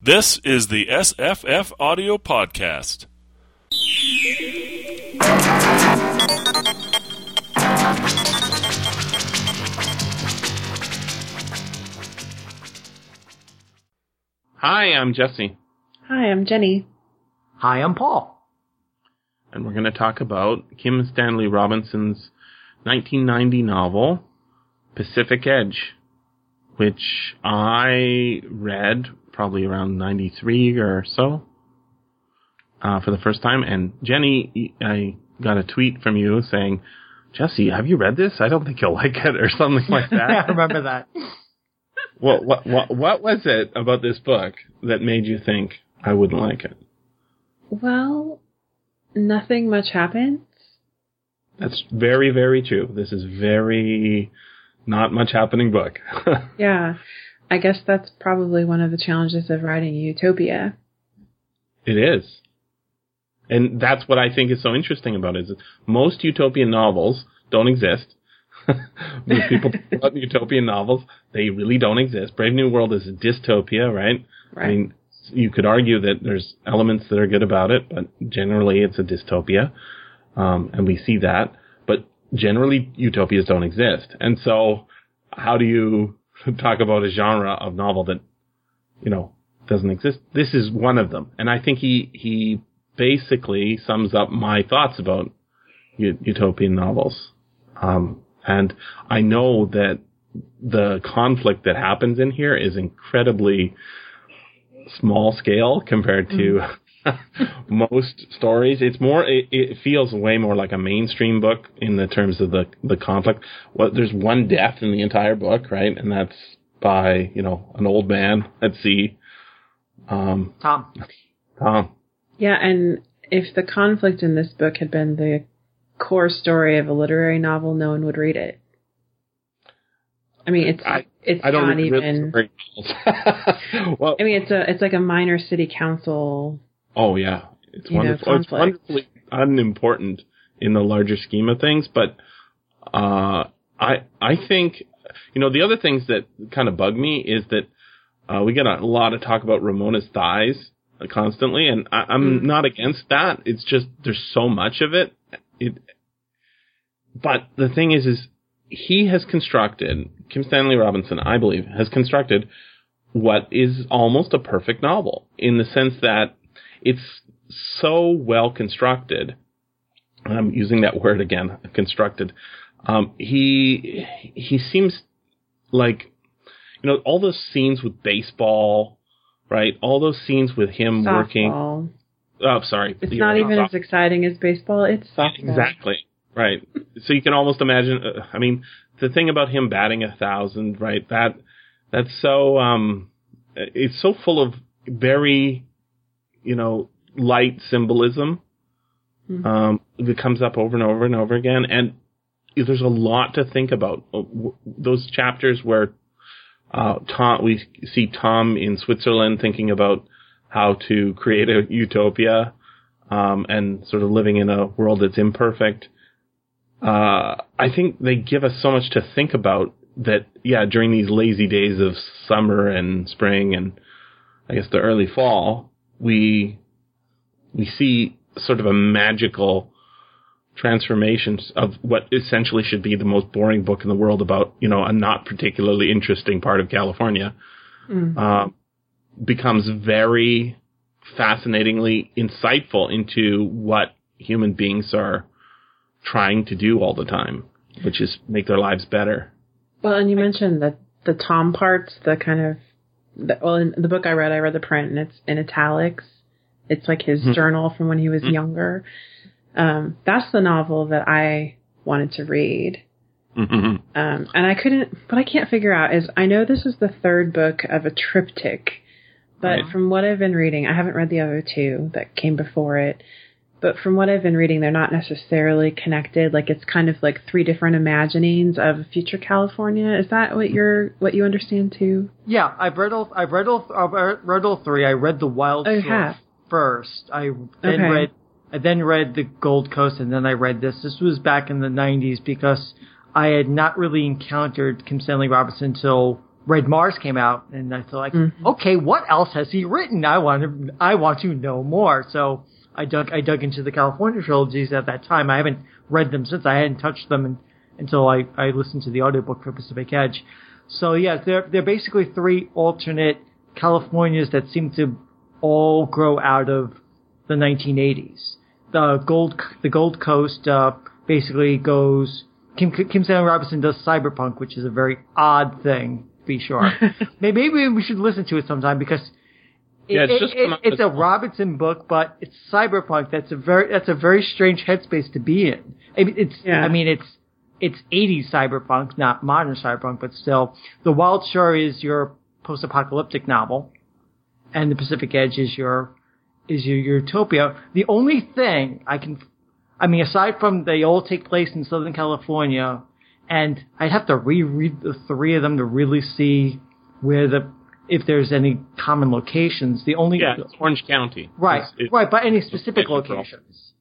This is the SFF Audio Podcast. Hi, I'm Jesse, Hi, I'm Jenny. Hi, I'm Paul. and we're going to talk about Kim Stanley Robinson's 1990 novel, Pacific Edge, which I read probably around 93 or so uh, for the first time. And Jenny, I got a tweet from you saying, Jesse, have you read this? I don't think you'll like it, or something like that. I that. remember that. what, what, what, what was it about this book that made you think I wouldn't like it? Well, nothing much happens. That's very, very true. This is very not much happening book. Yeah. I guess that's probably one of the challenges of writing Utopia. it is. And that's what I think is so interesting about it. Is most utopian novels don't exist. when people talk about utopian novels, they really don't exist. Brave New World is a dystopia, right? Right. I mean, you could argue that there's elements that are good about it, but generally it's a dystopia. Um, and we see that. But generally utopias don't exist. And so how do you talk about a genre of novel that, you know, doesn't exist? This is one of them. And I think he, he basically sums up my thoughts about utopian novels. Um, and I know that the conflict that happens in here is incredibly small scale compared to most stories. It's more, it, it feels way more like a mainstream book in the terms of the, the conflict. Well, there's one death in the entire book, right? And that's by, you know, an old man at sea. Um, Tom. Tom. Yeah, and if the conflict in this book had been the core story of a literary novel, no one would read it. I mean, it's I- it's I don't not even. well, I mean, it's a it's like a minor city council. Oh yeah, it's know, wonderful. it's wonderfully unimportant in the larger scheme of things, but uh, I I think you know the other things that kind of bug me is that uh, we get a lot of talk about Ramona's thighs constantly, and I, I'm Mm. not against that. It's just there's so much of it. It, but the thing is, is he has constructed Kim Stanley Robinson, I believe, has constructed what is almost a perfect novel in the sense that it's so well constructed. I'm using that word again, constructed. Um, he he seems like you know all those scenes with baseball, right? All those scenes with him working. Oh, sorry, It's not even as exciting as baseball. It's softball. Exactly. Right. So you can almost imagine. Uh, I mean, the thing about him batting a thousand, right? That that's so. Um, it's so full of very, you know, light symbolism. Mhm. Um, that comes up over and over and over again, and there's a lot to think about. Uh, Those chapters where uh, Tom, we see Tom in Switzerland thinking about how to create a utopia um, and sort of living in a world that's imperfect. Uh, I think they give us so much to think about that, yeah, during these lazy days of summer and spring and I guess the early fall, we, we see sort of a magical transformation of what essentially should be the most boring book in the world about, you know, a not particularly interesting part of California, Mm. uh, becomes very fascinatingly insightful into what human beings are trying to do all the time, which is make their lives better. Well, and you mentioned the the Tom parts, the kind of the, well, in the book I read, I read the print, and it's in italics. It's like his Mhm. journal from when he was Mhm. younger. Um, that's the novel that I wanted to read, Mhm. um, and I couldn't. What I can't figure out is I know this is the third book of a triptych, but Right. from what I've been reading, I haven't read the other two that came before it. But from what I've been reading, they're not necessarily connected. Like it's kind of like three different imaginings of future California. Is that what you're what you understand too? Yeah, I've read all. I've read all. I've read all three. I read the Wild Oh, Shore first. I then Okay. read. I then read the Gold Coast, and then I read this. This was back in the '90s because I had not really encountered Kim Stanley Robinson until Red Mars came out, and I thought, like, Mhm. okay, what else has he written? I want to, I want to know more. So I dug, I dug into the California trilogies at that time. I haven't read them since. I hadn't touched them in, until I, I listened to the audiobook for Pacific Edge. So yeah, they're they're basically three alternate Californias that seem to all grow out of the 1980s. The Gold the Gold Coast uh, basically goes. Kim Kim Stanley Robinson does cyberpunk, which is a very odd thing. to Be sure. maybe, maybe we should listen to it sometime because. Yeah, it's it- just it- it's a. Robinson book, but it's cyberpunk. That's a very that's a very strange headspace to be in. I mean, it's Yeah. I mean it's it's 80s cyberpunk, not modern cyberpunk, but still. The Wild Shore is your post-apocalyptic novel, and the Pacific Edge is your is your utopia. The only thing I can, I mean, aside from they all take place in Southern California, and I'd have to reread the three of them to really see where the if there's any common locations. The only Yeah, it's Orange County. right, It's- it's- right, but any specific locations.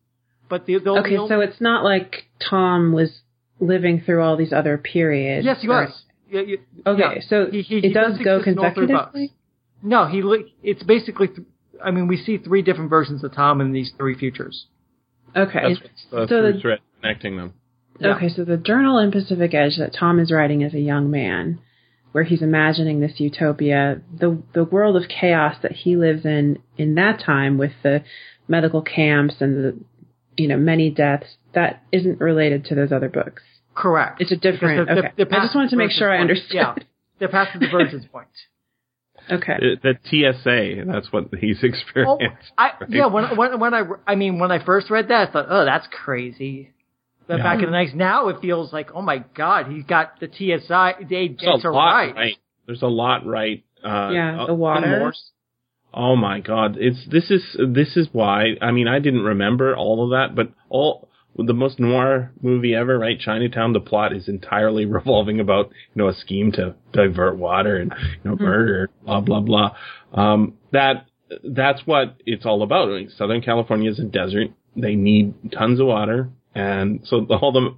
But the, the Okay, the so it's not like Tom was living through all these other periods. yes, he or- was. Yeah, you- Okay, yeah. so He- he- it he does go exist in all three books. consecutively. No, he. It's basically. Th- I mean, we see three different versions of Tom in these three futures. Okay, That's uh, the So through the- thread connecting them. Yeah. Okay, so the journal in Pacific Edge that Tom is writing as a young man, where he's imagining this utopia, the the world of chaos that he lives in in that time with the medical camps and the you know many deaths, that isn't related to those other books. Correct. It's a different. Because they're- okay, they're I just wanted to the make sure I understood. Yeah, they're past the divergence point. Okay. Uh, the, the TSA, that's what he's Oh, experienced. I, right? yeah. When, when when I I mean when I first read that, I thought, oh, that's crazy. But Yeah. back in the nights, now it feels like, oh my god, he's got the TSA. They There's dates a are lot right. right. There's a lot right. Uh, Yeah, the water. more oh my God! It's this is this is why. I mean, I didn't remember all of that, but all the most noir movie ever, right? Chinatown. The plot is entirely revolving about you know a scheme to divert water and you know murder, blah blah blah. Um, that that's what it's all about. I mean, Southern California is a desert. They need tons of water, and so the, all the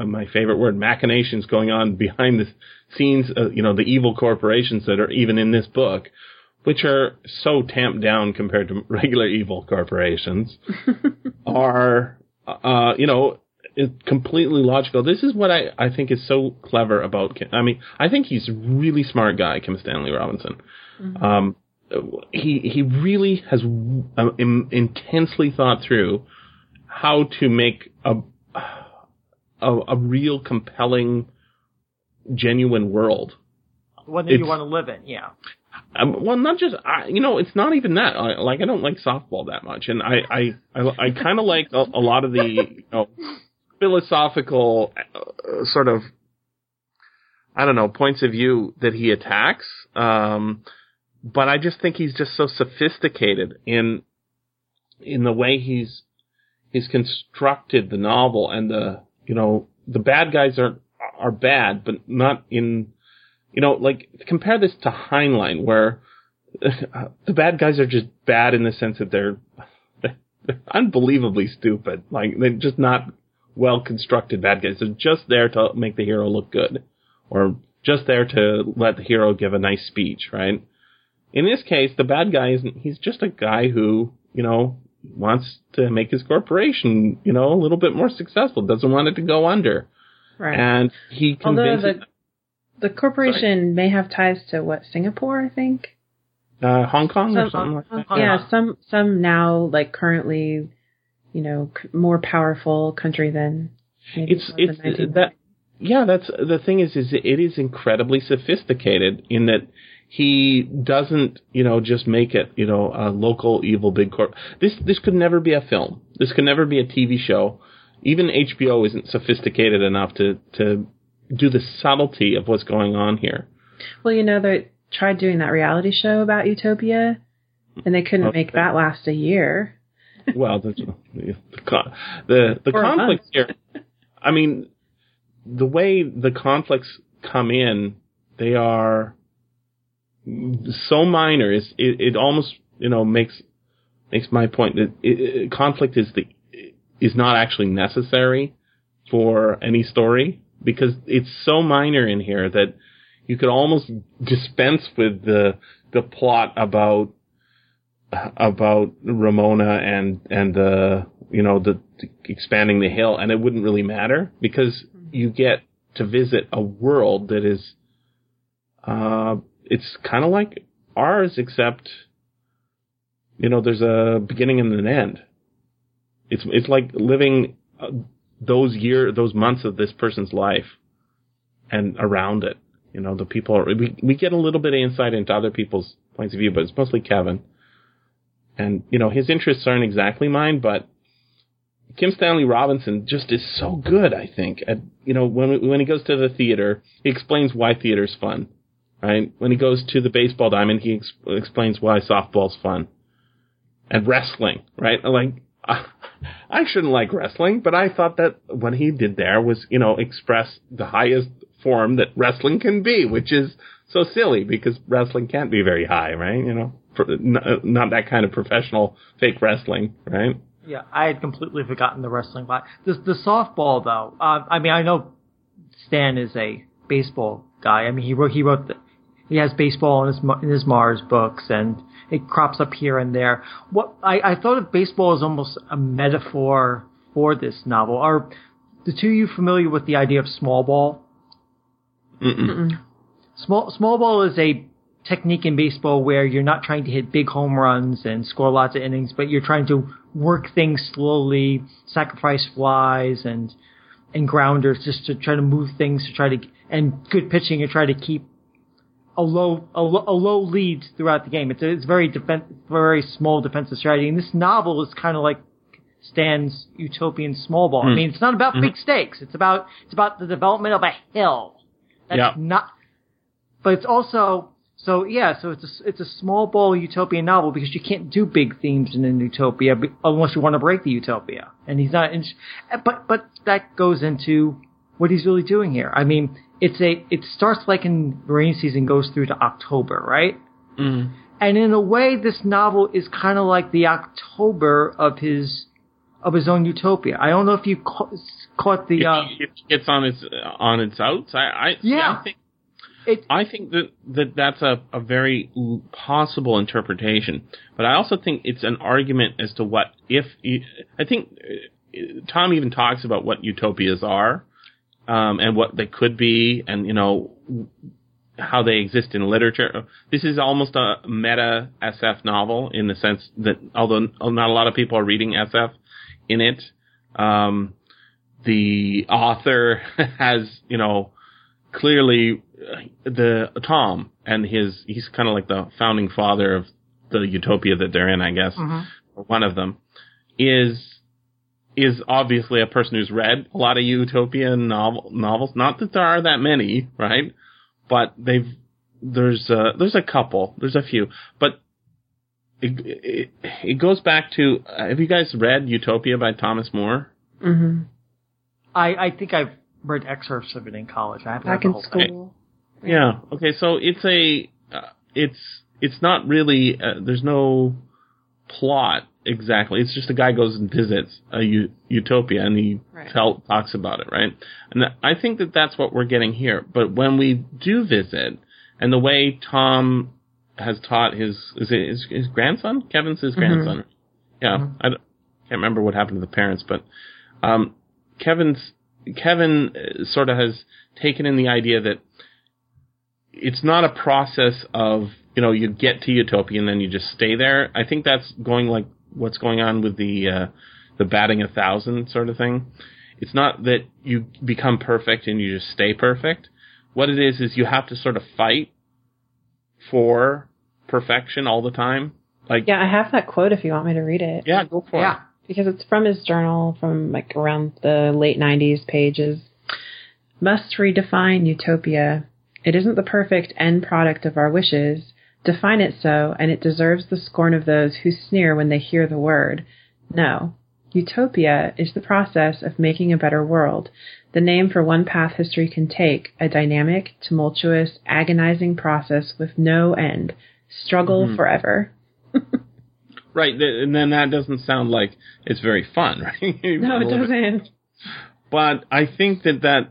uh, my favorite word, machinations going on behind the scenes, uh, you know, the evil corporations that are even in this book, which are so tamped down compared to regular evil corporations, are, uh, you know, it's completely logical. This is what I, I think is so clever about Kim. I mean, I think he's a really smart guy, Kim Stanley Robinson. Um, he, he really has im- intensely thought through how to make a, a, a real compelling, genuine world. One that you want to live in. Yeah. Um, well, not just I, you know, it's not even that. I, like I don't like softball that much, and I I I, I kind of like a, a lot of the you know philosophical uh, sort of I don't know points of view that he attacks. Um, but I just think he's just so sophisticated in in the way he's he's constructed the novel and the you know the bad guys are are bad, but not in you know, like compare this to Heinlein, where the bad guys are just bad in the sense that they're, they're unbelievably stupid. Like they're just not well constructed bad guys. They're just there to make the hero look good, or just there to let the hero give a nice speech, right? In this case, the bad guy isn't. He's just a guy who, you know, wants to make his corporation, you know, a little bit more successful. Doesn't want it to go under, Right. and he Although convinces. the the corporation may have ties to what Singapore, I think. uh, Hong Kong or Some- something like that. Hong yeah, some some now like currently, you know, c- more powerful country than maybe It's it's in 19 that yeah. That's the thing is is it is incredibly sophisticated in that he doesn't you know just make it you know a local evil big corp. This this could never be a film. This could never be a TV show. Even HBO isn't sophisticated enough to to do the subtlety of what's going on here. Well, you know, they tried doing that reality show about Utopia, and they couldn't Okay. make that last a year. well, the the the, the conflicts here. I mean, the way the conflicts come in, they are so minor. Is it, it almost you know makes makes my point that it, conflict is the is not actually necessary for any story because it's so minor in here that you could almost dispense with the the plot about about Ramona and and the you know the, the expanding the hill, and it wouldn't really matter because you get to visit a world that is uh it's kind of like ours except you know there's a beginning and an end. It's it's like living uh, those year those months of this person's life and around it. You know the people are, we we get a little bit of insight into other people's points of view but it's mostly Kevin. And you know his interests aren't exactly mine but Kim Stanley Robinson just is so good, I think. At you know when when he goes to the theater, he explains why theater's fun, right? When he goes to the baseball diamond, he ex- explains why softball's fun, and wrestling, right? Like I shouldn't like wrestling, but I thought that what he did there was you know express the highest form that wrestling can be, which is so silly because wrestling can't be very high, right? You know, not that kind of professional fake wrestling, right? Yeah, I had completely forgotten the wrestling part. The, the softball, though, uh, I mean, I know Stan is a baseball guy. I mean, he wrote he wrote the, he has baseball in his in his Mars books, and it crops up here and there. What I, I thought of baseball as almost a metaphor for this novel. Are the two of you familiar with the idea of small ball? Mm-mm. Small small ball is a technique in baseball where you're not trying to hit big home runs and score lots of innings, but you're trying to work things slowly, sacrifice flies and and grounders just to try to move things to try to and good pitching to try to keep a low a, low, a low lead throughout the game. It's a, it's very defen- very small defensive strategy. And this novel is kind of like Stan's utopian small ball. Mm. I mean, it's not about mm-hmm. big stakes. It's about it's about the development of a hill. That's yeah. not. But it's also so yeah, so it's a, it's a small ball utopian novel because you can't do big themes in an utopia unless you want to break the utopia. And he's not. In, but but that goes into what he's really doing here. I mean, it's a it starts like in rainy season, goes through to October, right? Mm. And in a way, this novel is kind of like the October of his of his own utopia. I don't know if you ca- caught the. Uh, it, it's on its on its outs. I, I yeah. I think it, I think that, that that's a, a very possible interpretation, but I also think it's an argument as to what if. I think uh, Tom even talks about what utopias are, um, and what they could be, and you know how they exist in literature. This is almost a meta SF novel in the sense that although not a lot of people are reading SF in it, um, the author has you know clearly the Tom and his he's kind of like the founding father of the utopia that they're in, I guess, mm-hmm. one of them is is obviously a person who's read a lot of utopian novel, novels. Not that there are that many, right? But they've there's a, there's a couple, there's a few, but it, it, it goes back to have you guys read Utopia by Thomas More? Mm-hmm. I I think I've read excerpts of it in college. I have back in school. Yeah. Okay. So it's a, uh, it's it's not really. Uh, there's no plot exactly. It's just a guy goes and visits a u- utopia and he right. tell, talks about it, right? And th- I think that that's what we're getting here. But when we do visit, and the way Tom has taught his is it his, his grandson? Kevin's his mm-hmm. grandson. Yeah. Mm-hmm. I can't remember what happened to the parents, but um, Kevin's Kevin uh, sort of has taken in the idea that it's not a process of you know you get to utopia and then you just stay there. I think that's going like what's going on with the uh, the batting a thousand sort of thing. It's not that you become perfect and you just stay perfect. What it is is you have to sort of fight for perfection all the time. Like yeah, I have that quote if you want me to read it. Yeah, go for yeah. it. Because it's from his journal from like around the late 90s pages. Must redefine utopia it isn't the perfect end product of our wishes. Define it so, and it deserves the scorn of those who sneer when they hear the word. No. Utopia is the process of making a better world, the name for one path history can take, a dynamic, tumultuous, agonizing process with no end. Struggle mm-hmm. forever. right, and then that doesn't sound like it's very fun, right? no, it doesn't. But I think that that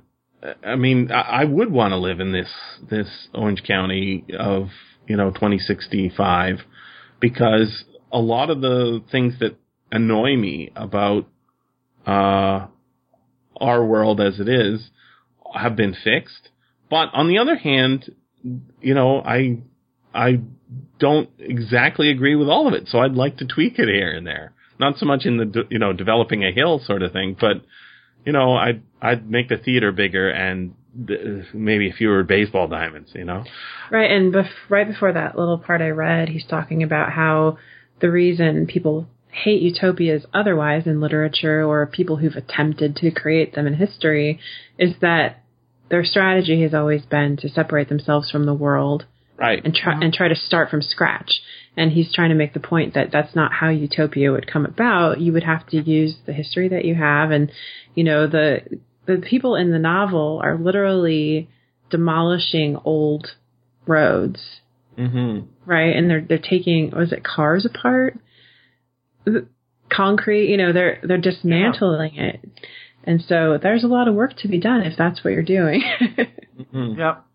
I mean, I, I would want to live in this this Orange County of you know 2065 because a lot of the things that annoy me about uh, our world as it is have been fixed. But on the other hand, you know, I I don't exactly agree with all of it, so I'd like to tweak it here and there. Not so much in the you know developing a hill sort of thing, but you know, I'd I'd make the theater bigger and maybe fewer baseball diamonds. You know, Right, and bef- right before that little part I read, he's talking about how the reason people hate utopias otherwise in literature or people who've attempted to create them in history is that their strategy has always been to separate themselves from the world right? and try and try to start from scratch. And he's trying to make the point that that's not how utopia would come about. You would have to use the history that you have, and you know the the people in the novel are literally demolishing old roads, mm-hmm. right? And they're they're taking was it cars apart, concrete. You know they're they're dismantling it. And so there's a lot of work to be done if that's what you're doing. Mm-hmm. Yep.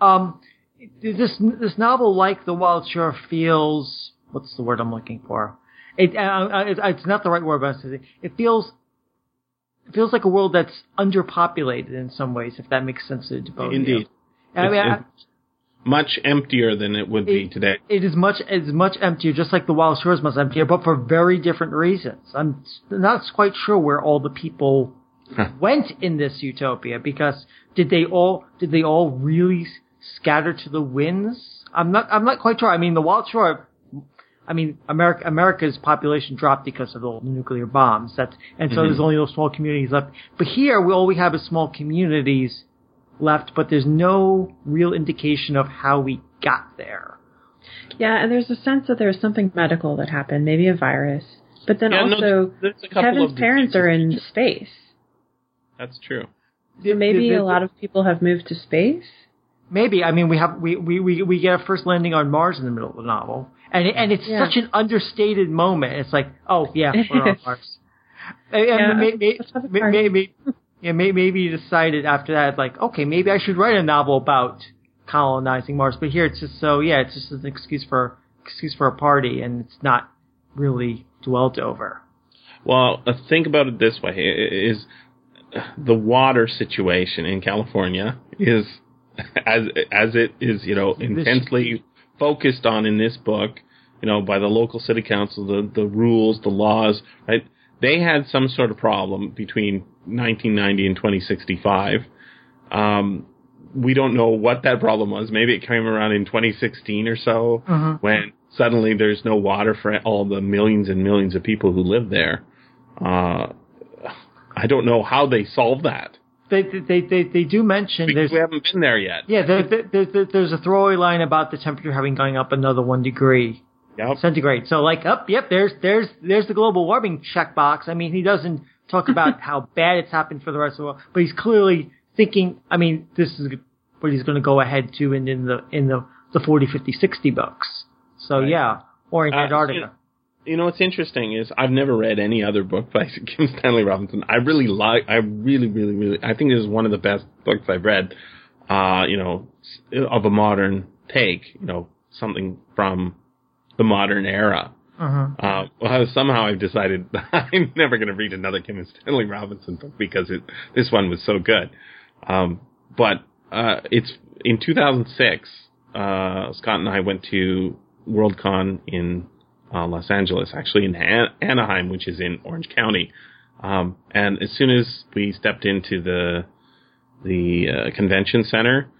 Um, this this novel, like The Wild Shore, feels what's the word I'm looking for? It, uh, uh, it it's not the right word, but it feels it feels like a world that's underpopulated in some ways, if that makes sense to both. Indeed, I mean, I- much emptier than it would be today. it is much it is much emptier, just like the Wild Shores much emptier, but for very different reasons. I'm not quite sure where all the people Huh. went in this utopia because did they all did they all really scatter to the winds? I'm not I'm not quite sure. I mean, the Wild Shore. I mean, America, America's population dropped because of the nuclear bombs. That's, and so Mhm. there's only those small communities left. But here, we all we have is small communities left, but there's no real indication of how we got there. Yeah, and there's a sense that there's something medical that happened, maybe a virus. But then Yeah, no, also, there's a Kevin's of parents are in space. That's true. So maybe The- the- a lot of people have moved to space. Maybe. I mean, we have we we we, we get a first landing on Mars in the middle of the novel, and it- and it's Yeah. such an understated moment. It's like, oh yeah, we're on Mars. And, and Yeah, may- may- let's have a may- party. maybe, yeah, may- maybe you decided after that, like, okay, maybe I should write a novel about colonizing Mars. But here it's just so yeah, it's just an excuse for excuse for a party, and it's not really dwelt over. Well, uh, think about it this way: is the water situation in California is as as it is, you know, intensely focused on in this book, you know, by the local city council, the the rules, the laws, right? They had some sort of problem between 1990 and 2065. Um, we don't know what that problem was. Maybe it came around in 2016 or so Mhm. when suddenly there's no water for all the millions and millions of people who live there. Uh, I don't know how they solve that. They they they they do mention there's we haven't been there yet. yeah there, there, there, there's a throwaway line about the temperature having gone up another one degree. Yep. centigrade. So like, up, yep, there's there's there's the global warming checkbox. I mean, he doesn't talk about how bad it's happened for the rest of the world, but he's clearly thinking. I mean, this is what he's going to go ahead to in, in the in the the 40, 50, 60 books. So Right. yeah, or in Uh, Antarctica. You know, what's interesting is I've never read any other book by Kim Stanley Robinson. I really like. I really, really, really. I think this is one of the best books I've read. Uh, you know, of a modern take. You know, something from the modern era. uh Uh, well, somehow I've decided I'm never going to read another Kim Stanley Robinson book because it, this one was so good. Um, but uh, it's in 2006. Uh, Scott and I went to Worldcon in uh, Los Angeles, actually in An- Anaheim, which is in Orange County. Um, and as soon as we stepped into the the uh, convention center,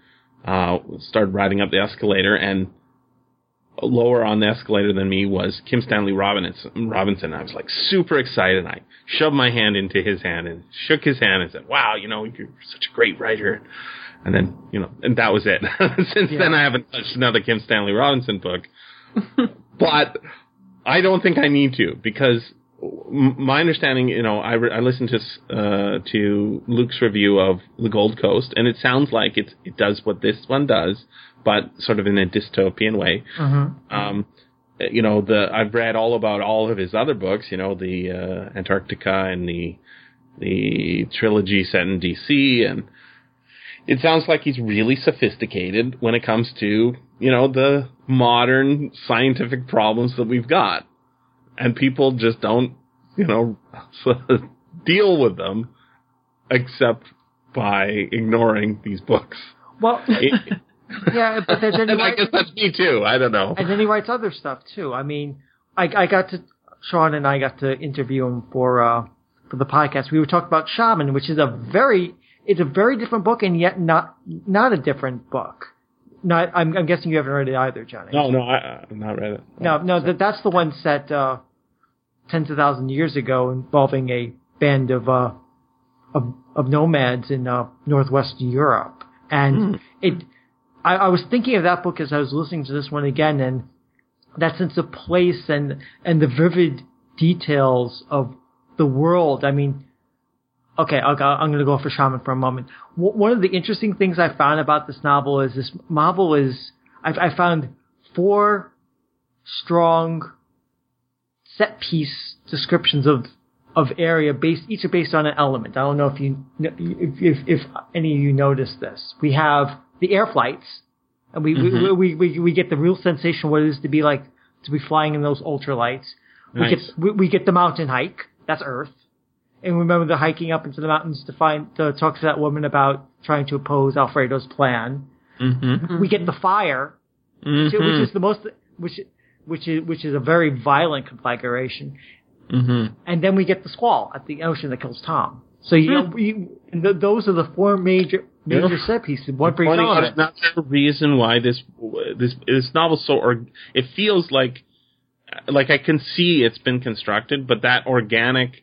uh, started riding up the escalator, and lower on the escalator than me was Kim Stanley Robinson. Robinson. I was like super excited. I shoved my hand into his hand and shook his hand and said, "Wow, you know, you're such a great writer." And then, you know, and that was it. Since then, I haven't touched another Kim Stanley Robinson book. but I don't think I need to because my understanding, you know, I, re- I listened to s- uh, to Luke's review of The Gold Coast, and it sounds like it it does what this one does, but sort of in a dystopian way. Um, you know, the I've read all about all of his other books. You know, the uh, Antarctica and the the trilogy set in DC, and it sounds like he's really sophisticated when it comes to, you know, the modern scientific problems that we've got. And people just don't, you know, deal with them except by ignoring these books. Well, It- yeah, but then, then he and I guess that's me too. I don't know. and then he writes other stuff too. I mean, I, I got to Sean and I got to interview him for uh, for the podcast. We were talking about Shaman, which is a very it's a very different book, and yet not not a different book. Not, I'm, I'm guessing you haven't read it either, Jenny. No, no, I, I've not read it. No, no, that, that's the one set uh, tens of thousands of years ago, involving a band of uh, of, of nomads in uh, northwest Europe, and it. I, I was thinking of that book as I was listening to this one again, and that sense of place and and the vivid details of the world. I mean, okay, I'll, go- I'm going to go for Shaman for a moment. W- one of the interesting things I found about this novel is this novel is I, I found four strong set piece descriptions of of area based each are based on an element. I don't know if you if if, if any of you noticed this. We have the air flights, and we, we, mm-hmm. we we we get the real sensation what it is to be like to be flying in those ultralights. We Nice. get we, we get the mountain hike. That's Earth. And remember the hiking up into the mountains to find to talk to that woman about trying to oppose Alfredo's plan. Mm-hmm. We get the fire, which, which is the most which which is which is a very violent conflagration, Mm-hmm. and then we get the squall at the ocean that kills Tom. So you know, you, and th- those are the four major major Yeah. set pieces. One for each Funny, element. that's the reason why this this this novel's so or it feels like like I can see it's been constructed, but that organic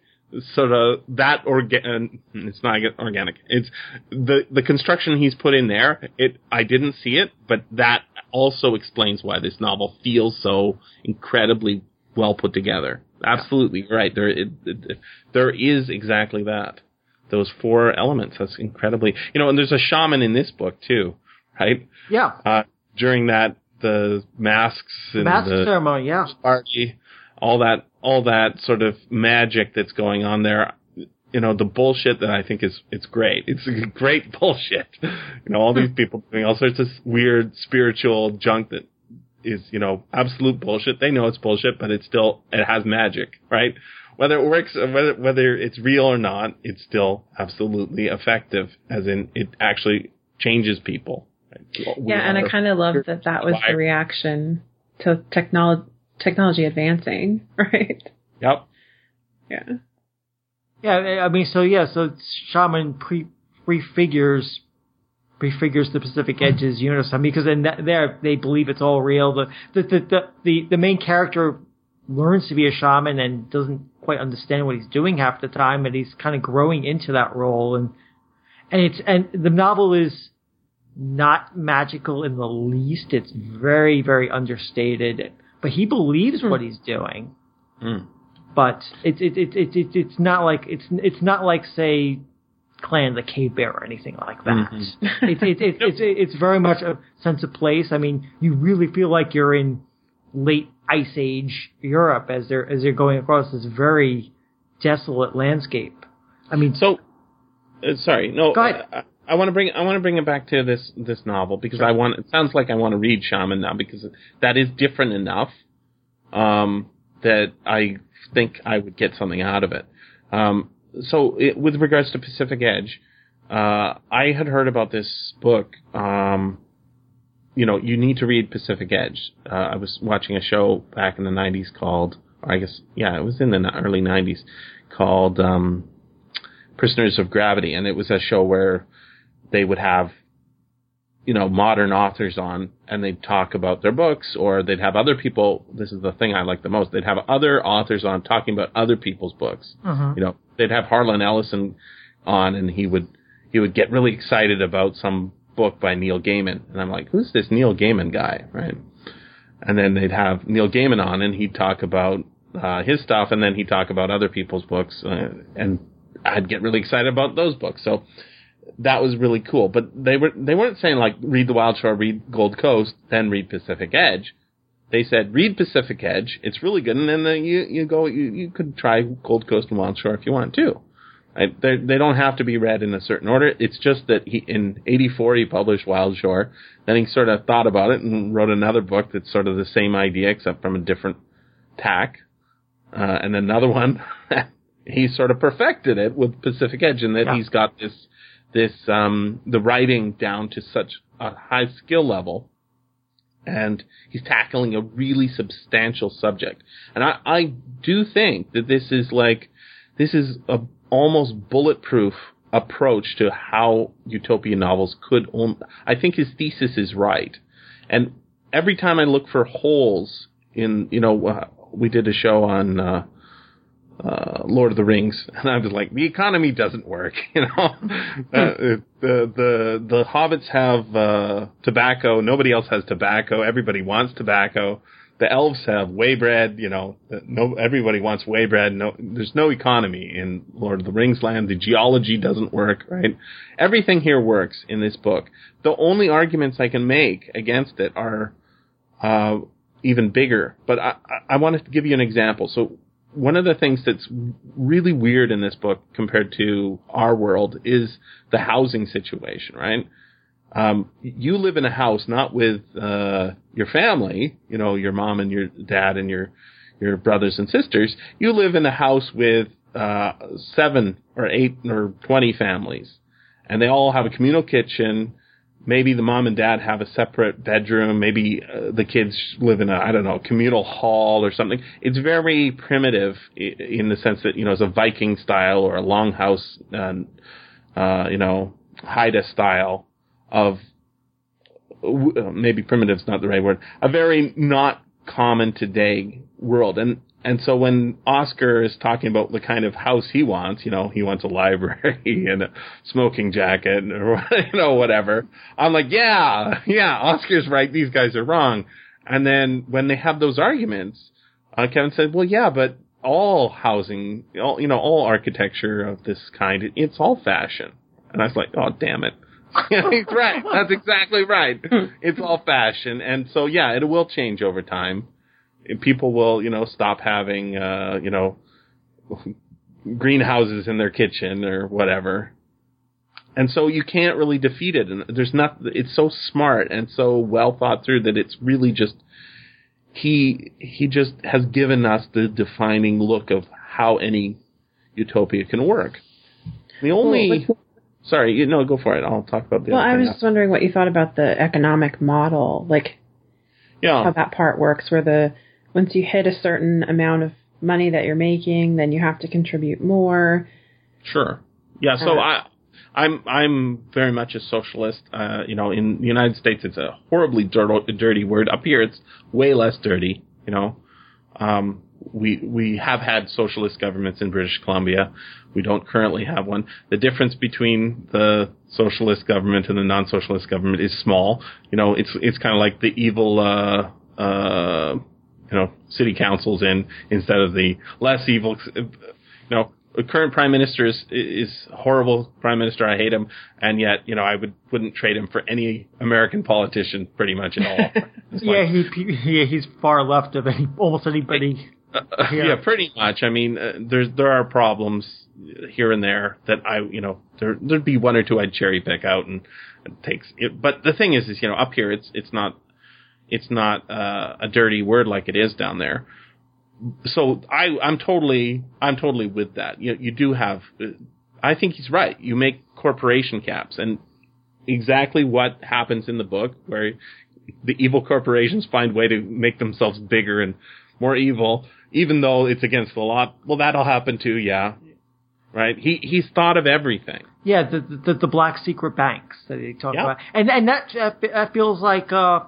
sort of that organ it's not organic. It's the the construction he's put in there. It I didn't see it, but that also explains why this novel feels so incredibly well put together. Absolutely right. There it, it, there is exactly that. Those four elements. That's incredibly you know, and there's a shaman in this book too, right? Yeah, Uh during that the masks and mask the ceremony. Yeah, party, all that, all that sort of magic that's going on there. You know, the bullshit that I think is, it's great. It's great bullshit. You know, all these hmm. people doing all sorts of weird spiritual junk that is, you know, absolute bullshit. They know it's bullshit, but it's still, it has magic, right? Whether it works, uh, whether, whether it's real or not, it's still absolutely effective, as in it actually changes people. right? Yeah, and I kind of love that that was the reaction to technology technology advancing, right? Yep. Yeah. yeah. I mean, so yeah, so Shaman pre prefigures prefigures the Pacific Edge's universe. I mean, because in that, there they believe it's all real. The the, the the the the main character learns to be a shaman and doesn't quite understand what he's doing half the time, and he's kind of growing into that role. And and it's and the novel is not magical in the least. It's very very understated, but he believes what he's doing. Mm. But it's it it it, it it's not like it's it's not like say Clan the Cave Bear or anything like that. it's it's it's it's it's very much a sense of place. I mean, you really feel like you're in late Ice Age Europe as they're as they're going across this very desolate landscape. I mean, So, uh, sorry, no. Go ahead. I, I want to bring I want to bring it back to this this novel because I want. It sounds like I want to read Shaman now because that is different enough um, that I think I would get something out of it. Um, so, it, with regards to Pacific Edge, uh, I had heard about this book. Um, you know, you need to read Pacific Edge. Uh, I was watching a show back in the '90s called, I guess, yeah, it was in the early '90s, called. Um, Prisoners of Gravity, and it was a show where they would have, you know, modern authors on, and they'd talk about their books, or they'd have other people. This is the thing I like the most. They'd have other authors on talking about other people's books. Mhm. You know, they'd have Harlan Ellison on, and he would he would get really excited about some book by Neil Gaiman, and I'm like, who's this Neil Gaiman guy, right? And then they'd have Neil Gaiman on, and he'd talk about uh, his stuff, and then he'd talk about other people's books, uh, and I'd get really excited about those books. So that was really cool. But they were they weren't saying like read The Wild Shore, read Gold Coast, then read Pacific Edge. They said read Pacific Edge. It's really good, and then uh, you you go you you could try Gold Coast and Wild Shore if you want to. They they don't have to be read in a certain order. It's just that he in '84 he published Wild Shore. Then he sort of thought about it and wrote another book that's sort of the same idea except from a different tack. Uh, and another one, he sort of perfected it with Pacific Edge, and that Yeah. he's got this this um the writing down to such a high skill level and he's tackling a really substantial subject. And I, I do think that this is like, this is a almost bulletproof approach to how utopian novels could own. I think his thesis is right. And every time I look for holes in, you know, uh, we did a show on, uh, uh, Lord of the Rings, and I was like, the economy doesn't work, you know. uh, the the the hobbits have uh, tobacco. Nobody else has tobacco. Everybody wants tobacco. The elves have waybread. You know, no everybody wants waybread. No, there's no economy in Lord of the Rings land. The geology doesn't work, right? Everything here works in this book. The only arguments I can make against it are uh, even bigger. But I, I I wanted to give you an example. So one of the things that's really weird in this book compared to our world is the housing situation, right? Um, you live in a house not with uh, your family, you know, your mom and your dad and your your brothers and sisters. You live in a house with uh, seven or eight or twenty families, and they all have a communal kitchen. Maybe the mom and dad have a separate bedroom. Maybe uh, the kids live in a I don't know communal hall or something. It's very primitive in the sense that you know it's a Viking style or a longhouse, uh, uh, you know, Haida style of uh, maybe primitive's not the right word. A very not common today world, and and so when Oscar is talking about the kind of house he wants, you know, he wants a library and a smoking jacket or you know whatever. I'm like, yeah, yeah, Oscar's right. These guys are wrong. And then when they have those arguments, uh, Kevin said, well, yeah, but all housing, all, you know, all architecture of this kind, it's all fashion. And I was like, oh, damn it. he's right. That's exactly right. It's all fashion. And so, yeah, it will change over time. People will, you know, stop having, uh, you know, greenhouses in their kitchen or whatever. And so you can't really defeat it. And there's not, it's so smart and so well thought through that it's really just, he, he just has given us the defining look of how any utopia can work. The only, Well, sorry, you know, go for it. I'll talk about the Well, I was just wondering what you thought about the economic model, like yeah. how that part works, where the once you hit a certain amount of money that you're making, then you have to contribute more. Sure. Yeah. So Uh, I, I'm I'm very much a socialist. Uh, you know, in the United States, it's a horribly dirty, dirty word. Up here, it's way less dirty. You know, um, we we have had socialist governments in British Columbia. We don't currently have one. The difference between the socialist government and the non-socialist government is small. You know, it's it's kind of like the evil. Uh, uh, you know, city councils in instead of the less evil. You know, the current prime minister is is horrible prime minister. I hate him, and yet you know I would wouldn't trade him for any American politician pretty much at all. Yeah, like- he he's far left of any almost anybody. uh, yeah. pretty much. I mean, uh, there's there are problems here and there that I you know there there'd be one or two I'd cherry pick out and it takes. It, but the thing is, is you know up here it's it's not it's not uh, a dirty word like it is down there. So I I'm totally I'm totally with that. You you do have. uh, I think he's right. You make corporation caps and exactly what happens in the book where the evil corporations find way to make themselves bigger and more evil, even though it's against the law. Well, that'll happen too, yeah. Right? He he's thought of everything. Yeah, the the, the black secret banks that he talked Yeah. about, and and that uh, that feels like uh,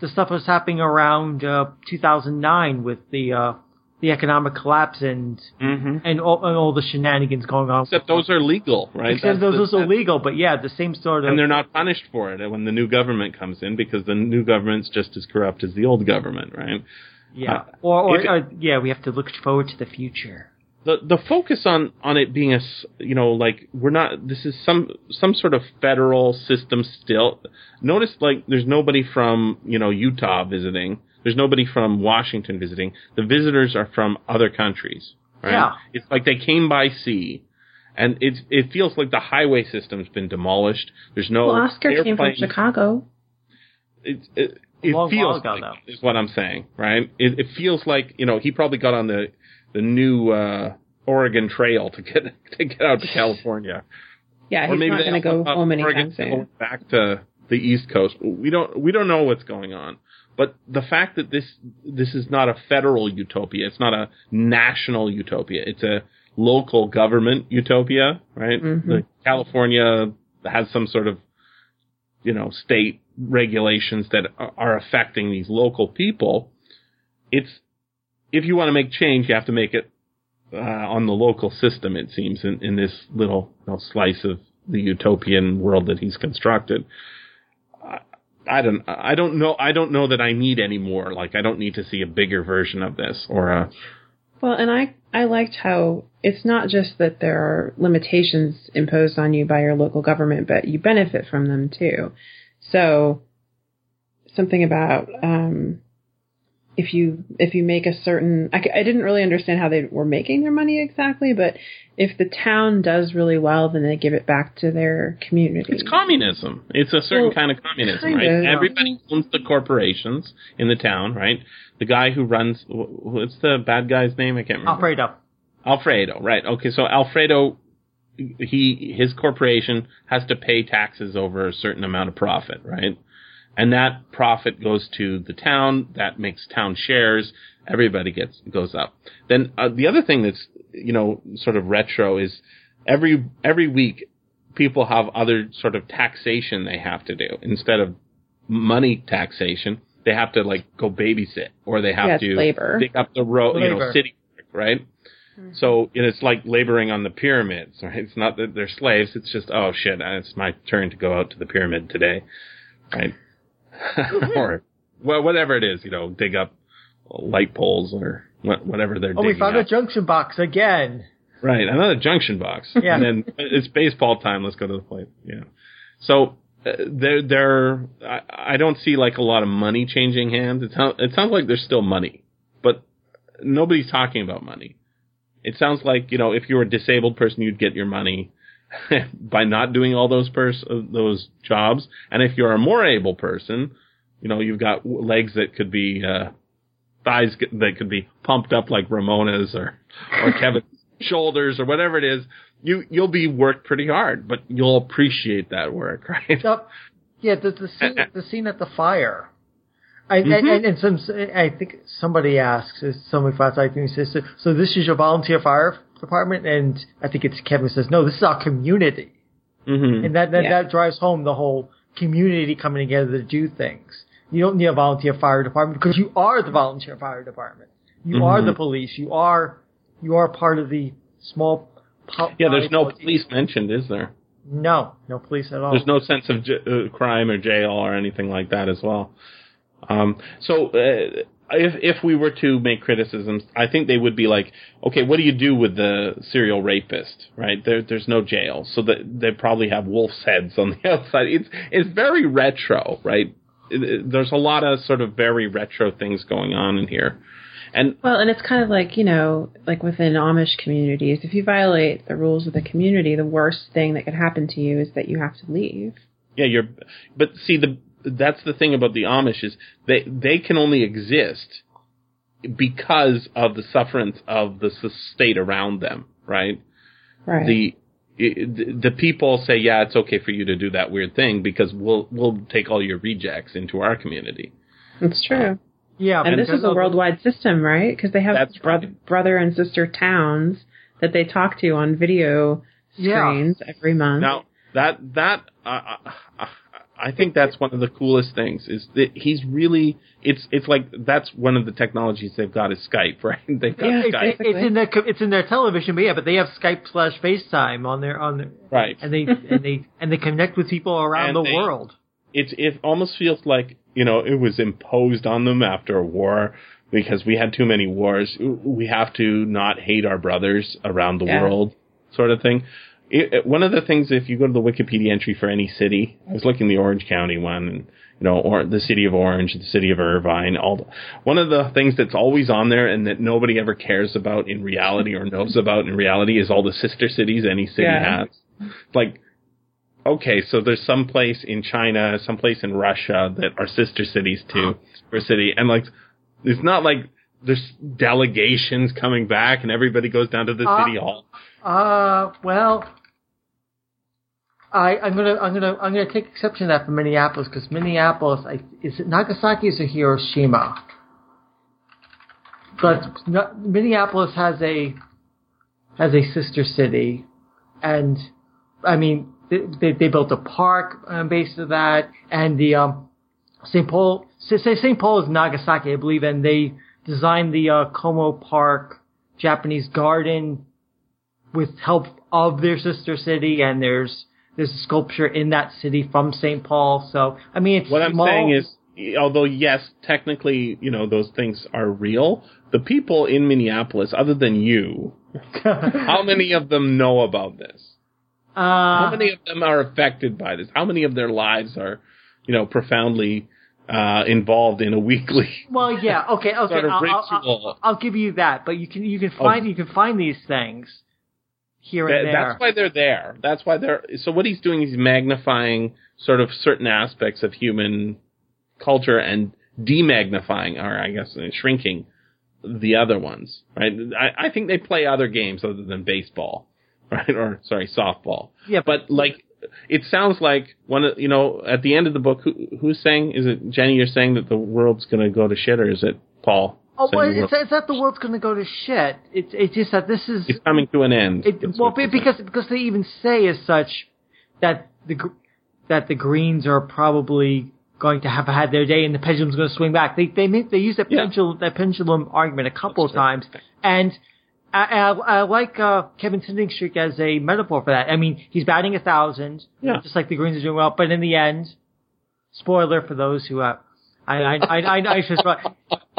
the stuff was happening around uh, 2009 with the uh, the economic collapse and Mm-hmm. and all, and all the shenanigans going on. Except those are legal, right? Except That's those the- are illegal, but yeah, the same sort of. and they're not punished for it when the new government comes in because the new government's just as corrupt as the old government, right? yeah, uh, or or it- uh, yeah, we have to look forward to the future. The the focus on on it being a s- you know like we're not this is some some sort of federal system still notice like there's nobody from you know Utah visiting there's nobody from Washington visiting the visitors are from other countries right Yeah. it's like they came by sea and it it feels like the highway system's been demolished. There's no Well, Oscar came from airplanes. Chicago. It, it, it feels ago, like, though. is what I'm saying, right? It, it feels like you know he probably got on the the new uh, Oregon Trail to get to get out to California. Yeah, or he's maybe not going to go home anytime soon. back to the East Coast. We don't we don't know what's going on. But the fact that this this is not a federal utopia, it's not a national utopia. It's a local government utopia, right? Mhm. The California has some sort of you know state regulations that are- are affecting these local people. It's if you want to make change, you have to make it uh, on the local system. It seems in, in this little you know, slice of the utopian world that he's constructed. I, don't. I don't know. I don't know that I need any more. Like I don't need to see a bigger version of this or a. Well, and I I liked how it's not just that there are limitations imposed on you by your local government, but you benefit from them too. So something about um, if you if you make a certain I didn't really understand how they were making their money exactly, but if the town does really well, then they give it back to their community. It's communism. It's a certain Well, kind of communism, kind right? of. Everybody owns the corporations in the town, right? The guy who runs what's the bad guy's name? I can't remember. Alfredo. Alfredo, right? Okay, so Alfredo, he his corporation has to pay taxes over a certain amount of profit, right? And that profit goes to the town. That makes town shares. Everybody gets goes up. Then uh, the other thing that's you know sort of retro is every every week people have other sort of taxation they have to do instead of money taxation. They have to like go babysit or they have Yeah, it's to labor. dig up the road, you know, city, work, right? So you know, it's like laboring on the pyramids, right? It's not that they're slaves. It's just, oh shit, uh, it's my turn to go out to the pyramid today, right? or well, whatever it is, you know, dig up light poles or whatever they're Oh, digging we found up. a junction box again. Right, another junction box. Yeah. And then it's baseball time. Let's go to the plate. Yeah. So uh, there, there. I, I don't see like a lot of money changing hands. It sounds, it sounds like there's still money, but nobody's talking about money. It sounds like you know if you were a disabled person, you'd get your money by not doing all those pers- uh, those jobs, and if you're a more able person, you know you've got legs that could be uh, thighs that could be pumped up like Ramona's or or Kevin's shoulders or whatever it is. You you'll be worked pretty hard, but you'll appreciate that work, right? Yep. Yeah, the, the scene, the scene at the fire. I, Mhm. and, and, some, I think somebody asks, somebody finds out, and says, so, so this is your volunteer fire department? And I think it's Kevin says, no, this is our community. Mm-hmm. And that, that, Yeah. that drives home the whole community coming together to do things. You don't need a volunteer fire department because you are the volunteer fire department. You are Mhm. the police. You are, you are part of the small. po- Yeah, there's no police mentioned, is there? No, no police at all. There's no sense of j- uh, crime or jail or anything like that as well. Um, so uh, if if we were to make criticisms, I think they would be like, okay, what do you do with the serial rapist? Right? There, there's no jail, so that they probably have wolf's heads on the outside. It's it's very retro, right? It- it- there's a lot of sort of very retro things going on in here, and Well, and it's kind of like, you know, like within Amish communities, if you violate the rules of the community, the worst thing that could happen to you is that you have to leave. Yeah, you're. But see, the that's the thing about the Amish is they they can only exist because of the sufferance of the state around them, right? Right. The the people say, yeah, it's okay for you to do that weird thing because we'll we'll take all your rejects into our community. it's true. yeah, and this is a worldwide system, right? Because they have bro- right. brother and sister towns that they talk to on video Yeah. screens every month. Now that that uh, uh, I think that's one of the coolest things is that he's really it's it's like that's one of the technologies they've got is Skype, right? They've got Yeah, Skype, it- it's in their it's in their television, but yeah, but they have Skype slash FaceTime on their on their right? and they and they and they connect with people around And the they- world. It's it almost feels like you know it was imposed on them after a war because we had too many wars. We have to not hate our brothers around the Yeah. world, sort of thing. It, one of the things, if you go to the Wikipedia entry for any city, I was looking at the Orange County one, and you know, or the city of Orange, the city of Irvine. All the, one of the things that's always on there and that nobody ever cares about in reality or knows about in reality is all the sister cities any city Yeah. has. Like, okay, so there's some place in China, some place in Russia that are sister cities to or city, and like, it's not like there's delegations coming back and everybody goes down to the Uh, city hall. Uh, well, I, I'm gonna, I'm gonna, I'm gonna take exception to that for Minneapolis because Minneapolis, I, is it Nagasaki is it Hiroshima? But no, Minneapolis has a has a sister city, and I mean they they, they built a park um, based on that, and the um, St. Paul St. Paul is Nagasaki, I believe, and they designed the uh, Como Park Japanese garden with help of their sister city, and there's there's a sculpture in that city from St. Paul. So I mean, it's What I'm saying is, although yes, technically, you know, those things are real, the people in Minneapolis, other than you, how many of them know about this? How uh, many of them are affected by this? How many of their lives are, you know, profoundly uh, involved in a weekly? well, yeah, okay, okay, Sort of I'll, I'll-. I'll, I'll give you that, but you can you can find you can find these things here That- and there. that's why they're there. That's why they're. So what he's doing is he's magnifying sort of certain aspects of human culture and demagnifying, or I guess uh, shrinking the other ones. Right? I, I think they play other games other than baseball, right? Or sorry, softball. Yeah, But like, it sounds like one. of You know, at the end of the book, who, who's saying? Is it Jenny? You're saying that the world's going to go to shit, or is it Paul? Oh, well, it's, it's not the world's going to go to shit. It's it's just that this is it's coming to an end. It, well, what they're because because they even say as such that the that the Greens are probably going to have had their day and the pendulum's going to swing back. They they make, they use that Yeah. pendulum that pendulum argument a couple of That's right. times, and I, I, I like uh, Kevin Tindingstreak as a metaphor for that. I mean, he's batting a thousand, Yeah. just like the Greens are doing well, but in the end, spoiler for those who uh, I I I I, I just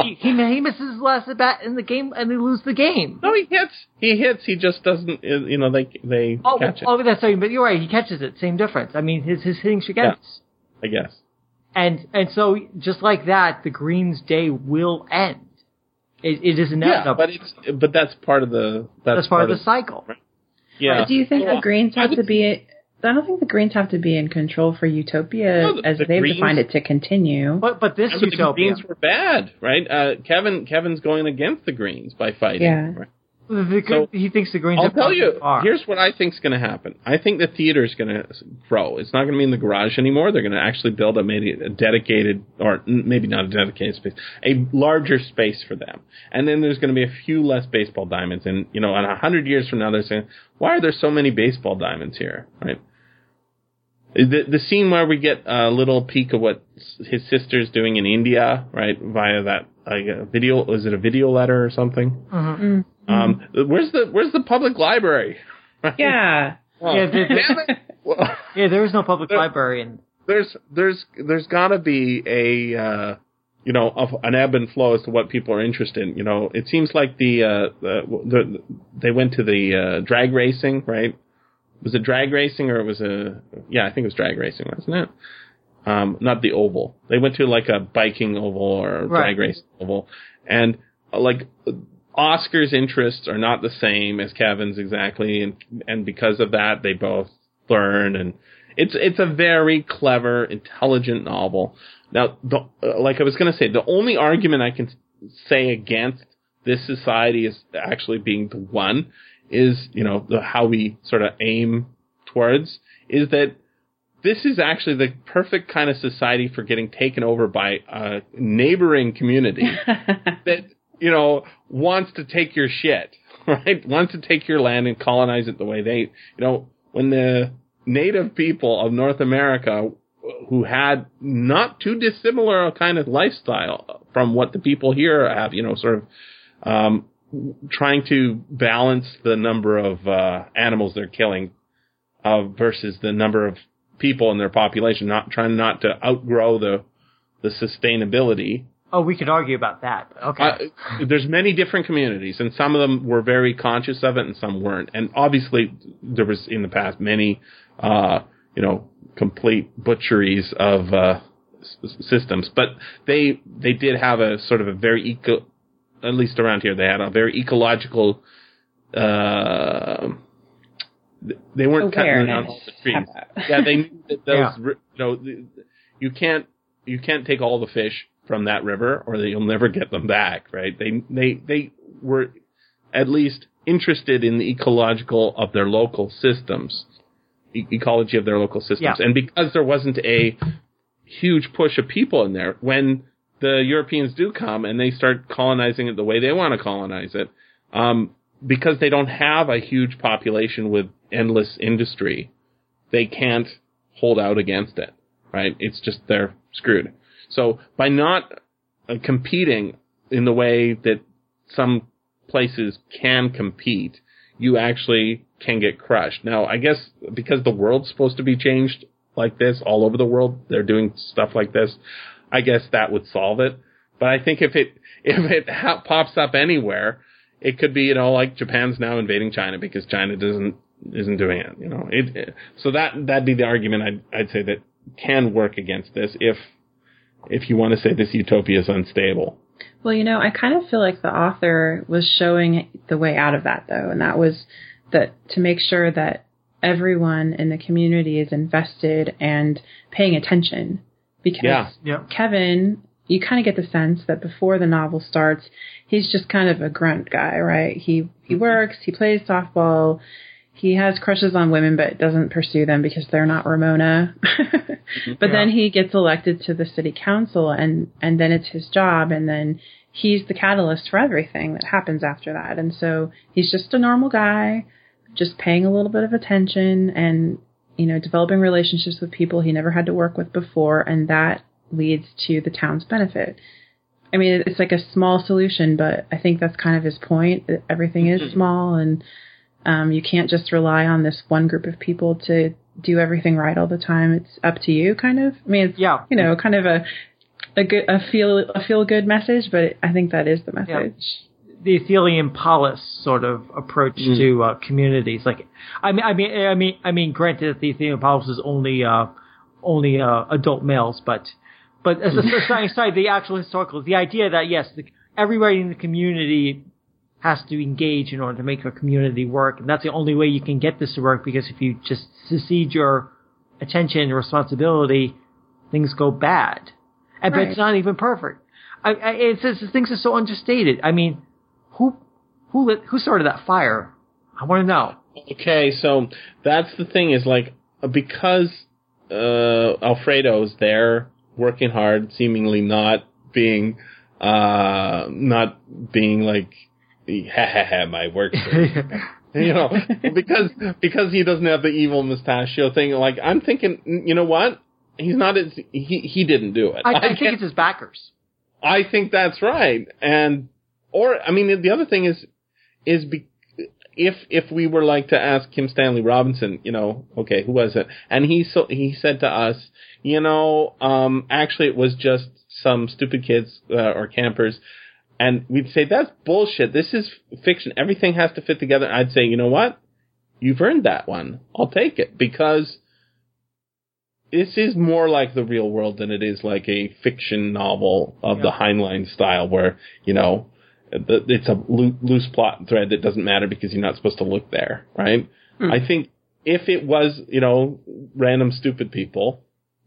he, he he misses his last at bat in the game and they lose the game. No, he hits. He hits. He just doesn't. uh, You know, they they Oh, catch it. oh, that's right. But you're right. He catches it. Same difference. I mean, his his hitting streak Yeah. ends, I guess. and and so just like that, the Greens' day will end. It, it is Yeah, inevitable. but it's but that's part of the that's, that's part of the cycle. yeah. Do you think Well, the Greens have to be? I don't think the Greens have to be in control for Utopia No, the- as the they've Greens- defined it to continue. But but this I mean, the Greens were bad, right? Uh, Kevin Kevin's going against the Greens by fighting. Yeah. right? the, the, So, he thinks the Greens. I'll have tell you. far. Here's what I think's going to happen. I think the theater's going to grow. It's not going to be in the garage anymore. They're going to actually build a maybe a dedicated, or maybe not a dedicated space, a larger space for them. And then there's going to be a few less baseball diamonds. And you know, in a hundred years from now, they're saying, "Why are there so many baseball diamonds here?" Right. The the scene where we get a little peek of what his sister's doing in India, right, via that like a video. Was it a video letter or something? Mm. Um, where's the where's the public library? Yeah. Oh, Yeah, the- damn it. Well, yeah, there is no public There- library, and there's there's there's got to be a uh, you know of an ebb and flow as to what people are interested in. You know, it seems like the uh, the, the they went to the uh, drag racing, right? Was it drag racing or it was a yeah? I think it was drag racing, wasn't it? Um, not the oval. They went to like a biking oval or Right. drag race oval, and uh, like Oscar's interests are not the same as Kevin's exactly, and and because of that, they both learn, and it's it's a very clever, intelligent novel. Now, the, uh, like I was going to say, the only argument I can say against this society is actually being the one is you know the, how we sort of aim towards is that this is actually the perfect kind of society for getting taken over by a neighboring community that you know wants to take your shit, right? Wants to take your land and colonize it the way they, you know, when the native people of North America who had not too dissimilar a kind of lifestyle from what the people here have, you know, sort of um, trying to balance the number of uh, animals they're killing uh, versus the number of people in their population, not trying not to outgrow the the sustainability Oh, we could argue about that. Okay. Uh, there's many different communities, and some of them were very conscious of it, and some weren't. And obviously, there was in the past many, uh, you know, complete butcheries of uh, s- systems. But they they did have a sort of a very eco, at least around here, they had a very ecological. Uh, they weren't cutting down all the trees. Yeah, they knew that those. Yeah. ri- You know, you can't you can't take all the fish from that river, or you'll never get them back. Right? They they they were at least interested in the ecological of their local systems, e- ecology of their local systems, Yeah. and because there wasn't a huge push of people in there when the Europeans do come and they start colonizing it the way they want to colonize it, um, because they don't have a huge population with endless industry, they can't hold out against it, right? It's just they're screwed. So by not uh, competing in the way that some places can compete, you actually can get crushed. Now, I guess because the world's supposed to be changed like this all over the world, they're doing stuff like this. I guess that would solve it. But I think if it if it ha- pops up anywhere, it could be you know like Japan's now invading China because China doesn't isn't doing it. You know, it, it- so that that'd be the argument I'd I'd say that can work against this if if you want to say this utopia is unstable. Well, you know, I kind of feel like the author was showing the way out of that, though, and that was that to make sure that everyone in the community is invested and paying attention. Because Yeah. Yep. Kevin, you kind of get the sense that before the novel starts, he's just kind of a grunt guy, right? He he mm-hmm. works, he plays softball, he has crushes on women, but doesn't pursue them because they're not Ramona. Mm-hmm. but then he gets elected to the city council, and and then it's his job, and then he's the catalyst for everything that happens after that. And so he's just a normal guy, just paying a little bit of attention and you know developing relationships with people he never had to work with before, and that leads to the town's benefit. I mean, it's like a small solution, but I think that's kind of his point. Everything is small, and um, you can't just rely on this one group of people to do everything right all the time. It's up to you, kind of. I mean, it's Yeah. you know, kind of a a good a feel a feel good message, but I think that is the message. The Athenian polis sort of approach to uh, communities. Like, I mean, I mean, I mean, I mean, granted that the Athenian polis is only uh, only uh, adult males, but but as a aside, aside the actual historical, the idea that yes, the, everybody in the community has to engage in order to make a community work, and that's the only way you can get this to work. Because if you just secede your attention and responsibility, things go bad. And but it's not even perfect. I, I, it's, it's things are so understated. I mean, who who lit, who started that fire? I want to know. Okay, so that's the thing is like because uh, Alfredo's there working hard, seemingly not being uh, not being like ha ha ha my work. you know, because because he doesn't have the evil mustachio thing. Like I'm thinking, you know what? He's not as he he didn't do it. I, I think it's his backers. I think that's right. And or I mean the other thing is is be, if if we were like to ask Kim Stanley Robinson, you know, okay, who was it? And he so he said to us, you know, um actually it was just some stupid kids uh, or campers and we'd say that's bullshit. This is fiction. Everything has to fit together. I'd say, you know what? You've earned that one. I'll take it because this is more like the real world than it is like a fiction novel of the Yeah. Heinlein style, where you know the, it's a loose plot thread that doesn't matter because you're not supposed to look there, right? Hmm. I think if it was, you know, random stupid people,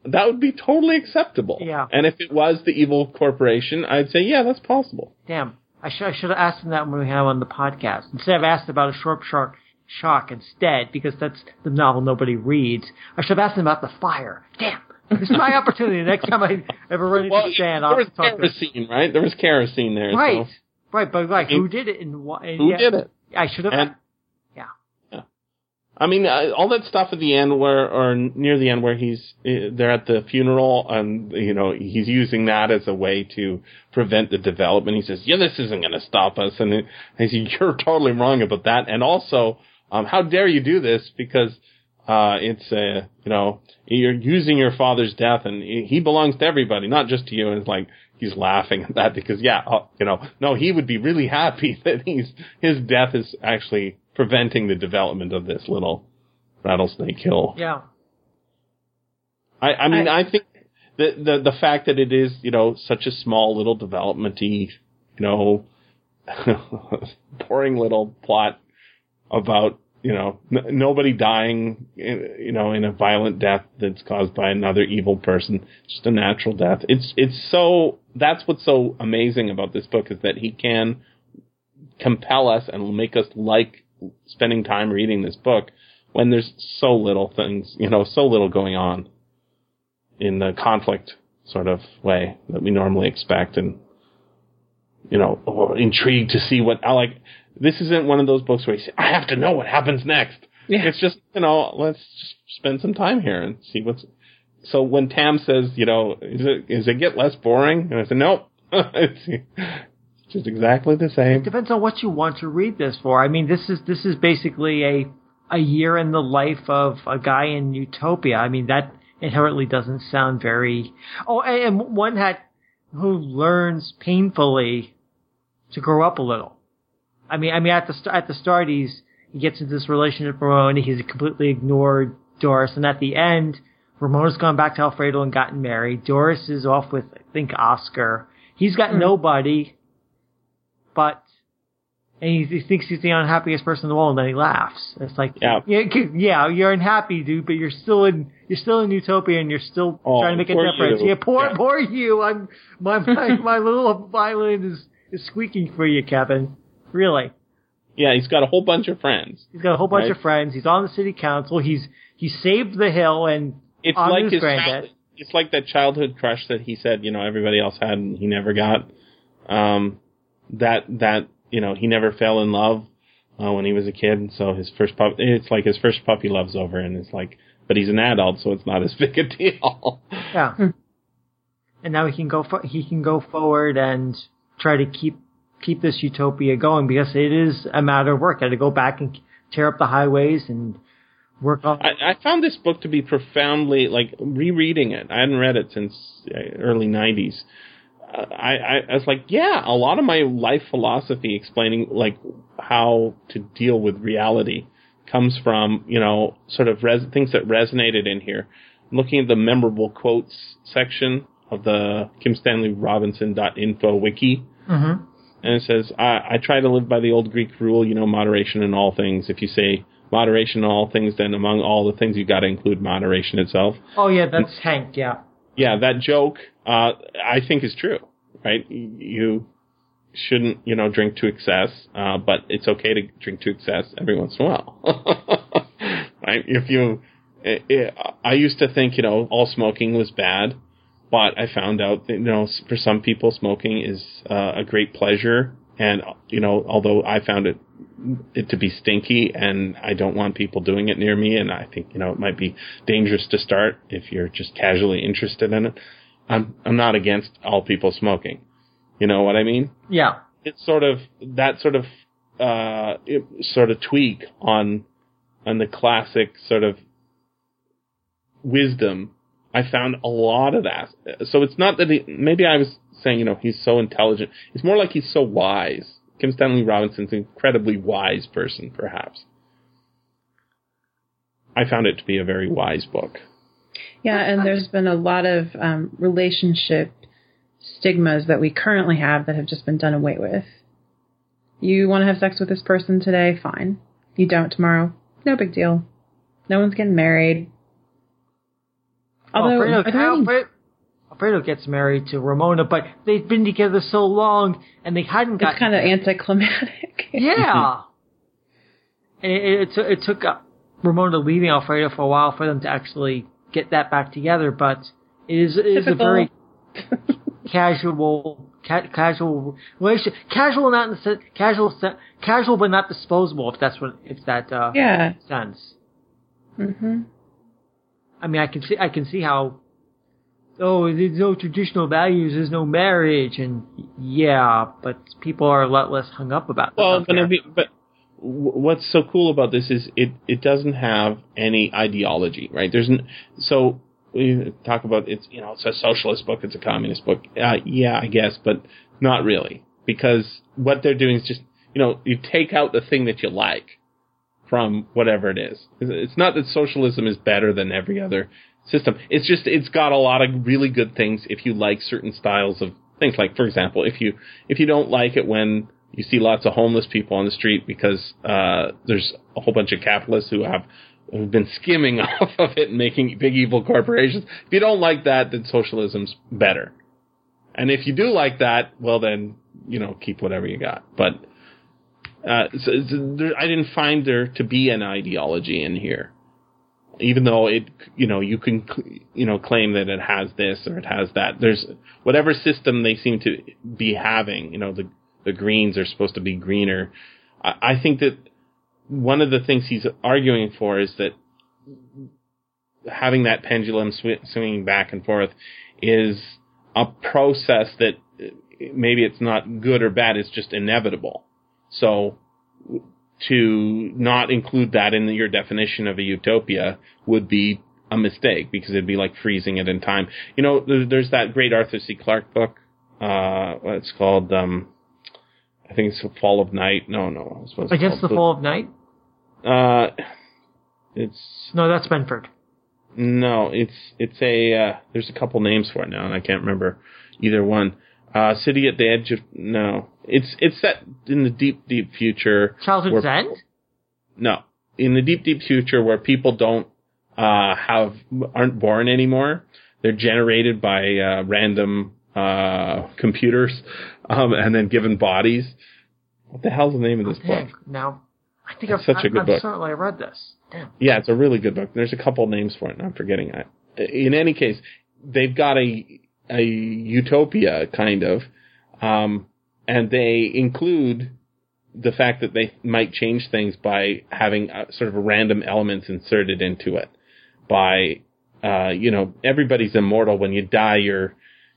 that would be totally acceptable. Yeah. And if it was the evil corporation, I'd say, yeah, that's possible. Damn, I should I should have asked him that when we had him on the podcast instead of asked about a short sharp shock instead because that's the novel nobody reads. I should have asked him about the fire. Damn, this is my opportunity. Next time I ever run into Stan, there I'll talk to him. There was kerosene, right? There was kerosene there. Right, So right, but like It- who did it and why? and who yeah, did it? I should have. And yeah. I mean, uh, all that stuff at the end, where or near the end, where he's uh, they're at the funeral, and you know he's using that as a way to prevent the development. He says, "Yeah, this isn't going to stop us," and it, I say, "You're totally wrong about that." And also, um, how dare you do this? Because uh, it's a, you know you're using your father's death, and he he belongs to everybody, not just to you. And it's like he's laughing at that because yeah, uh, you know, no, he would be really happy that he's his death is actually preventing the development of this little rattlesnake hill. Yeah. I, I mean, I, think the, the the fact that it is, you know, such a small little developmenty, you know, boring little plot about you know n- nobody dying, eh, you know, in a violent death that's caused by another evil person, just a natural death. It's it's so that's what's so amazing about this book is that he can compel us and make us like spending time reading this book when there's so little things, you know, so little going on in the conflict sort of way that we normally expect and you know intrigued to see what I like this isn't one of those books where you say I have to know what happens next Yeah. it's just you know let's just spend some time here and see what's so when Tam says you know is it is it get less boring and I said nope it's just exactly the same It Depends on what you want to read this for. I mean, this is this is basically a a year in the life of a guy in Utopia. I mean, that inherently doesn't sound very. Oh, and and one had who learns painfully to grow up a little. I mean, I mean, at the st- at the start, he's he gets into this relationship with Ramona. He's completely ignored Doris, and at the end, Ramona's gone back to Alfredo and gotten married. Doris is off with I think Oscar. He's got hmm. nobody, but and he, he thinks he's the unhappiest person in the world, and then he laughs. It's like, Yeah. yeah, 'cause- yeah, you're unhappy, dude, but you're still in, you're still in Utopia, and you're still Oh, trying to make a difference. you. Yeah, poor, Yeah. poor you. I'm, my, my, my little violin is is squeaking for you, Kevin. Really. yeah he's got a whole bunch of friends He's got a whole bunch Right. of friends. He's on the city council. He's he saved the hill, and it's on like his his granddad. child- it's like that childhood crush that he said you know everybody else had and he never got um that that you know he never fell in love uh, when he was a kid and so his first pup it's like his first puppy love's over and it's like but he's an adult so it's not as big a deal Yeah. and now he can go fo- he can go forward and try to keep keep this utopia going because it is a matter of work. Got to go back and tear up the highways and work on. I, I found this book to be profoundly like rereading it. I hadn't read it since uh, early '90s. Uh, I, I, I was like, yeah, a lot of my life philosophy explaining like how to deal with reality comes from you know sort of res- things that resonated in here. Looking at the memorable quotes section of the Kim Stanley Robinson.info wiki, Mhm. and it says, I, I try to live by the old Greek rule, you know, moderation in all things. If you say moderation in all things, then among all the things, you've got to include moderation itself. Oh yeah, that's Hank. Yeah. Yeah, that joke, uh, I think is true, right? You shouldn't, you know, drink to excess, uh, but it's okay to drink to excess every once in a while. right? If you, it, it, I used to think, you know, all smoking was bad, but I found out that, you know, for some people, smoking is uh, a great pleasure. And, you know, although I found it, it to be stinky and I don't want people doing it near me. And I think, you know, it might be dangerous to start if you're just casually interested in it. I'm, I'm not against all people smoking. You know what I mean? Yeah. it's sort of that sort of uh it, sort of tweak on on the classic sort of wisdom i found a lot of that so it's not that he maybe i was saying you know he's so intelligent it's more like he's so wise kim stanley robinson's an incredibly wise person perhaps i found it to be a very wise book Yeah, and there's been a lot of um, relationship stigmas that we currently have that have just been done away with. You want to have sex with this person today? Fine. You don't tomorrow? No big deal. No one's getting married. Although, Alfredo, are there any- Alfredo, Alfredo gets married to Ramona, but they've been together so long and they hadn't got it's kind of anticlimactic. Yeah. and it, it, took- it took uh, Ramona leaving Alfredo for a while for them to actually get that back together, but it is, it is a very casual, ca- casual relationship. Casual, not in the sense, casual, casual, but not disposable. If that's what, if that uh, yeah. sense. hmm I mean, I can see, I can see how. Oh, there's no traditional values. There's no marriage, and yeah, but people are a lot less hung up about. That. Well, but. I mean, but what's so cool about this is it it doesn't have any ideology, right? There's n- so we talk about it's you know it's a socialist book, it's a communist book. Uh, yeah, I guess, but not really because what they're doing is just you know you take out the thing that you like from whatever it is. It's not that socialism is better than every other system. It's just it's got a lot of really good things if you like certain styles of things. Like for example, if you if you don't like it when you see lots of homeless people on the street because uh, there's a whole bunch of capitalists who have who've been skimming off of it and making big evil corporations. If you don't like that, then socialism's better. And if you do like that, well then you know keep whatever you got. But uh, so, so there, I didn't find there to be an ideology in here, even though it you know you can you know claim that it has this or it has that. There's whatever system they seem to be having. You know the the greens are supposed to be greener. I, I think that one of the things he's arguing for is that having that pendulum sw- swinging back and forth is a process that maybe it's not good or bad, it's just inevitable. So to not include that in your definition of a utopia would be a mistake because it'd be like freezing it in time. You know, there's that great Arthur C. Clarke book. Uh, it's called, um, I think it's the Fall of Night. No, no. I suppose against the Fall of Night? Uh, it's no, that's Benford. No, it's it's a uh, there's a couple names for it now, and I can't remember either one. Uh, City at the Edge of no, it's it's set in the deep deep future. Childhood's where, End. No, in the deep deep future where people don't uh, have aren't born anymore. They're generated by uh, random uh, computers, um, and then given bodies. What the hell's the name of this book? No. I think it's I've, such a good I'm book. Certainly, I read this. Damn. Yeah, it's a really good book. There's a couple names for it, and I'm forgetting it. In any case, they've got a a utopia kind of, um, and they include the fact that they might change things by having a, sort of random elements inserted into it. By, uh, you know, everybody's immortal. When you die, your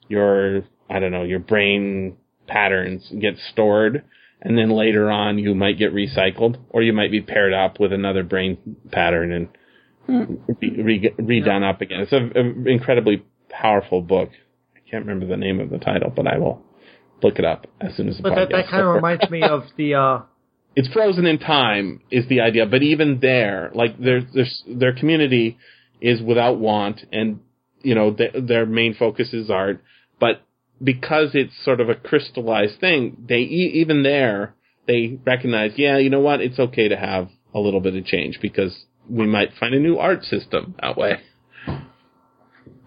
your I don't know your brain patterns get stored and then later on you might get recycled, or you might be paired up with another brain pattern and re- re- redone up again. It's an incredibly powerful book. I can't remember the name of the title, but I will look it up as soon as the but that, that kind of reminds me of the. Uh... It's frozen in time is the idea, but even there, like their their their community is without want, and you know their, their main focus is art, but because it's sort of a crystallized thing, they even there they recognize, yeah, you know what, it's okay to have a little bit of change because we might find a new art system that way. Yes,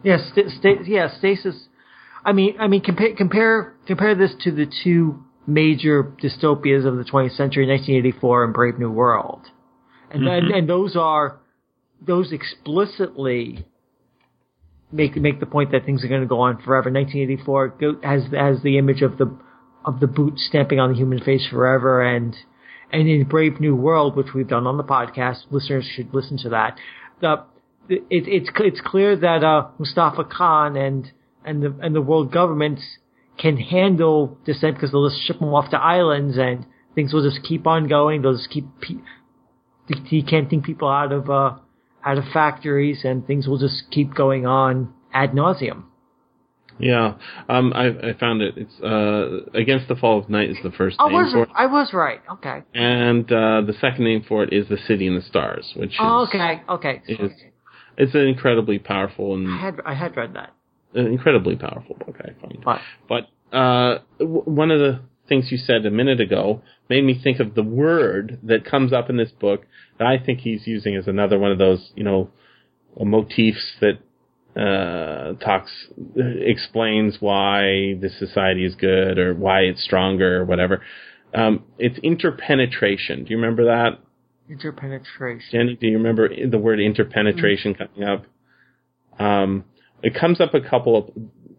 yeah, st- st- yeah, stasis. I mean, I mean, compare compare compare this to the two major dystopias of the 20th century, 1984 and Brave New World, and mm-hmm. and, and those are those explicitly make make the point that things are going to go on forever. 1984 has has the image of the of the boot stamping on the human face forever, and and in Brave New World, which we've done on the podcast, listeners should listen to that. The it, it's it's clear that uh, Mustafa Khan and and the and the world governments can handle dissent because they'll just ship them off to islands and things will just keep on going. They'll just keep pe- decanting people out of uh, out of factories, and things will just keep going on ad nauseum. Yeah, um, I, I found it. It's uh, Against the Fall of Night is the first oh, name was for it. I was right. Okay. And uh, the second name for it is The City in the Stars, which oh, is okay, okay. Is, it's an incredibly powerful and I had I had read that. An incredibly powerful book, I find. But, but uh, w- one of the things you said a minute ago made me think of the word that comes up in this book that I think he's using as another one of those, you know, motifs that uh, talks explains why the society is good or why it's stronger or whatever. Um, it's interpenetration. Do you remember that? Interpenetration. Jenny, do you remember the word interpenetration mm-hmm. coming up? Um, it comes up a couple of,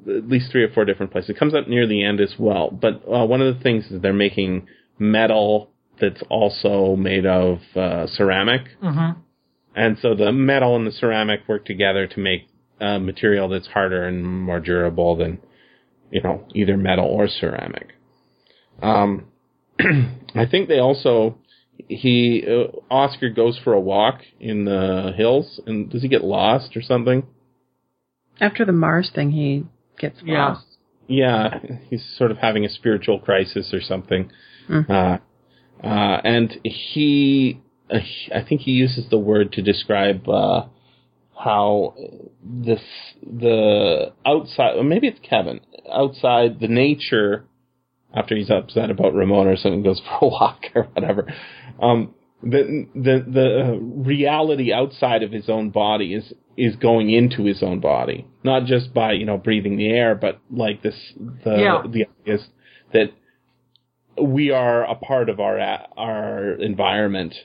at least three or four different places. It comes up near the end as well. But uh, one of the things is they're making metal that's also made of uh, ceramic. Mm-hmm. And so the metal and the ceramic work together to make a material that's harder and more durable than, you know, either metal or ceramic. Um, I think they also, he, uh, Oscar goes for a walk in the hills and does he get lost or something? After the Mars thing, he gets Yeah. lost. Yeah, he's sort of having a spiritual crisis or something. Mhm. Uh, uh, and he, uh, I think he uses the word to describe uh, how this the outside, or maybe it's Kevin, outside the nature. After he's upset about Ramona or something, goes for a walk or whatever. Um, the the the uh, reality outside of his own body is is going into his own body, not just by you know breathing the air, but like this the Yeah. the idea is that we are a part of our our environment,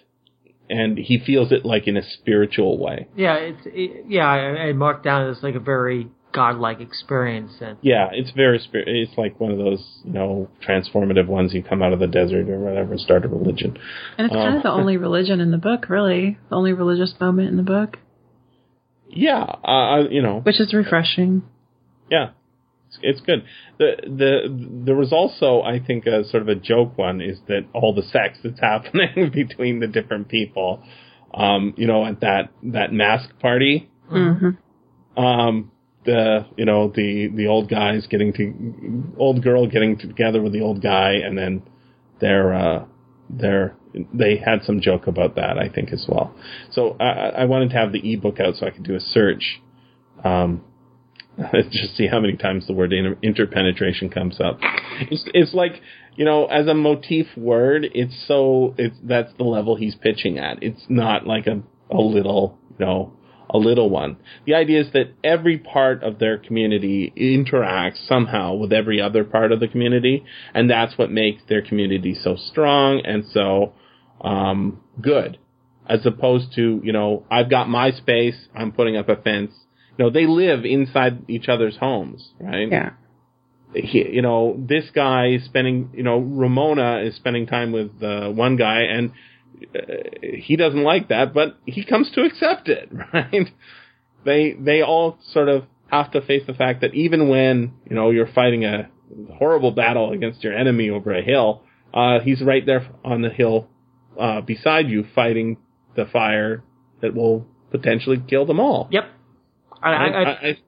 and he feels it like in a spiritual way. Yeah, it's it, yeah. I, I marked down as like a very godlike experience, and Yeah, it's very spir- It's like one of those you know transformative ones. You come out of the desert or whatever, and start a religion. And it's kind Um, of the only religion in the book, really. The only religious moment in the book, Yeah, uh, you know, which is refreshing. Yeah, it's, it's good. The the there was also I think a sort of a joke one is that all the sex that's happening between the different people, um, you know, at that that mask party, hmm um, the you know the the old guys getting to old girl getting together with the old guy, and then they're uh, they're they had some joke about that I think as well. So I, I I wanted to have the ebook out so I could do a search. Um, just see how many times the word inter- interpenetration comes up. It's, it's like you know, as a motif word, it's so it's that's the level he's pitching at. It's not like a a little you know a little one. The idea is that every part of their community interacts somehow with every other part of the community, and that's what makes their community so strong and so um, good. As opposed to, you know, I've got my space, I'm putting up a fence. You know, they live inside each other's homes, right? Yeah. he, you know, this guy is spending, you know, Ramona is spending time with uh, one guy, and uh, he doesn't like that, but he comes to accept it, right? They they all sort of have to face the fact that even when you know you're fighting a horrible battle against your enemy over a hill, uh, he's right there on the hill uh, beside you, fighting the fire that will potentially kill them all. Yep. I, I, I, I-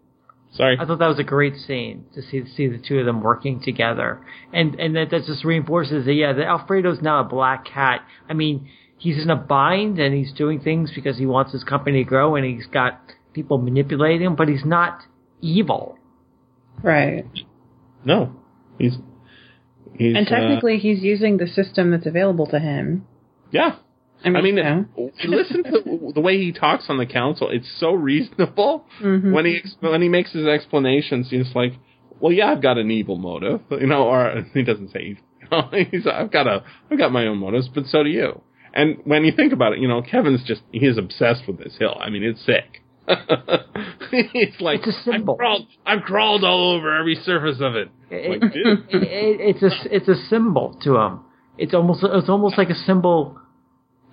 sorry. I thought that was a great scene to see see the two of them working together, and and that, that just reinforces that yeah, that Alfredo's not a black cat. I mean, he's in a bind and he's doing things because he wants his company to grow, and he's got people manipulating him, but he's not evil. Right. no, he's he's And uh, technically, he's using the system that's available to him. yeah. I mean, I mean, know. listen to the way he talks on the council. It's so reasonable Mhm. when he when he makes his explanations. He's like, "Well, yeah, I've got an evil motive," you know, or he doesn't say, evil. You know, he's, "I've got a, I've got my own motives, but so do you." And when you think about it, you know, Kevin's just he is obsessed with this hill. I mean, it's sick. it's like It's a symbol. I've crawled, I've crawled all over every surface of it. It, Like, it, it, it's a it's a symbol to him. It's almost it's almost like a symbol,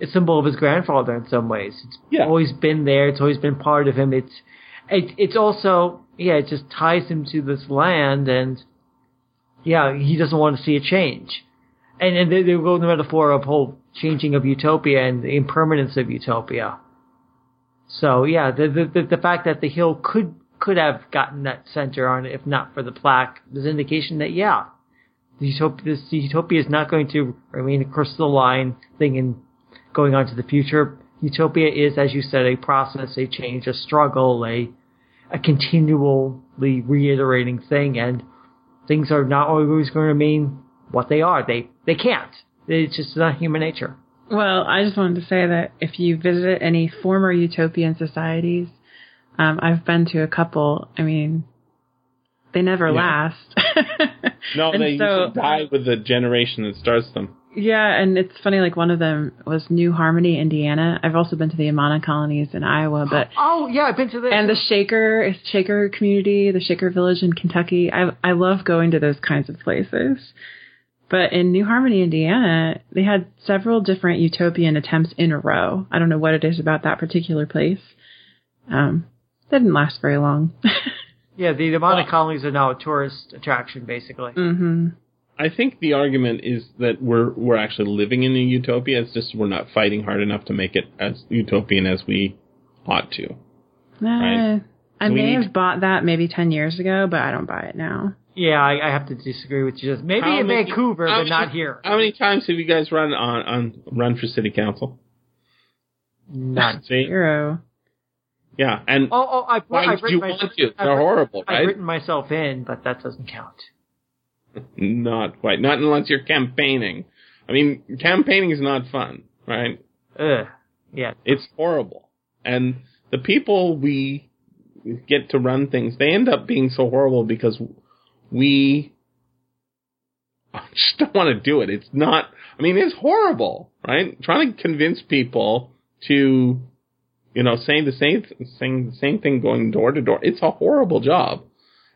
a symbol of his grandfather in some ways. It's Yeah. always been there. It's always been part of him. It's it, it's also yeah. It just ties him to this land, and yeah, he doesn't want to see a change. And and they, they go the metaphor of whole changing of utopia and the impermanence of utopia. So yeah, the the the, the fact that the hill could could have gotten that center on it if not for the plaque is indication that yeah, the utopia this utopia is not going to remain a crystal line thing and going on to the future. Utopia is, as you said, a process, a change, a struggle, a a continually reiterating thing, and things are not always going to remain what they are. They they can't. It's just not human nature. Well, I just wanted to say that if you visit any former utopian societies, um, I've been to a couple. I mean, they never Yeah. last. no, And they so- usually die with the generation that starts them. Yeah, and it's funny. Like one of them was New Harmony, Indiana. I've also been to the Amana colonies in Iowa, but Oh yeah, I've been to this. and the Shaker Shaker community, the Shaker Village in Kentucky. I I love going to those kinds of places. But in New Harmony, Indiana, they had several different utopian attempts in a row. I don't know what it is about that particular place. Um, didn't last very long. yeah, the Amana colonies are now a tourist attraction, basically. hmm I think the argument is that we're we're actually living in a utopia. It's just we're not fighting hard enough to make it as utopian as we ought to. Nah, Right. I We may need- have bought that maybe 10 years ago, but I don't buy it now. Yeah, I, I have to disagree with you. Just maybe How in many- Vancouver, but many- not here. How many times have you guys run on, on run for city council? Not See? Zero. Yeah, and Oh, oh, I've, Why I've would you written want to? I've They're written- horrible, I've right? written myself in, but that doesn't count. not quite. Not unless you're campaigning. I mean, campaigning is not fun, right? Ugh. Yeah. It's horrible. And the people we get to run things, they end up being so horrible because we just don't want to do it. It's not, I mean, it's horrible, right? Trying to convince people to, you know, saying the same, saying the same thing going door to door. It's a horrible job.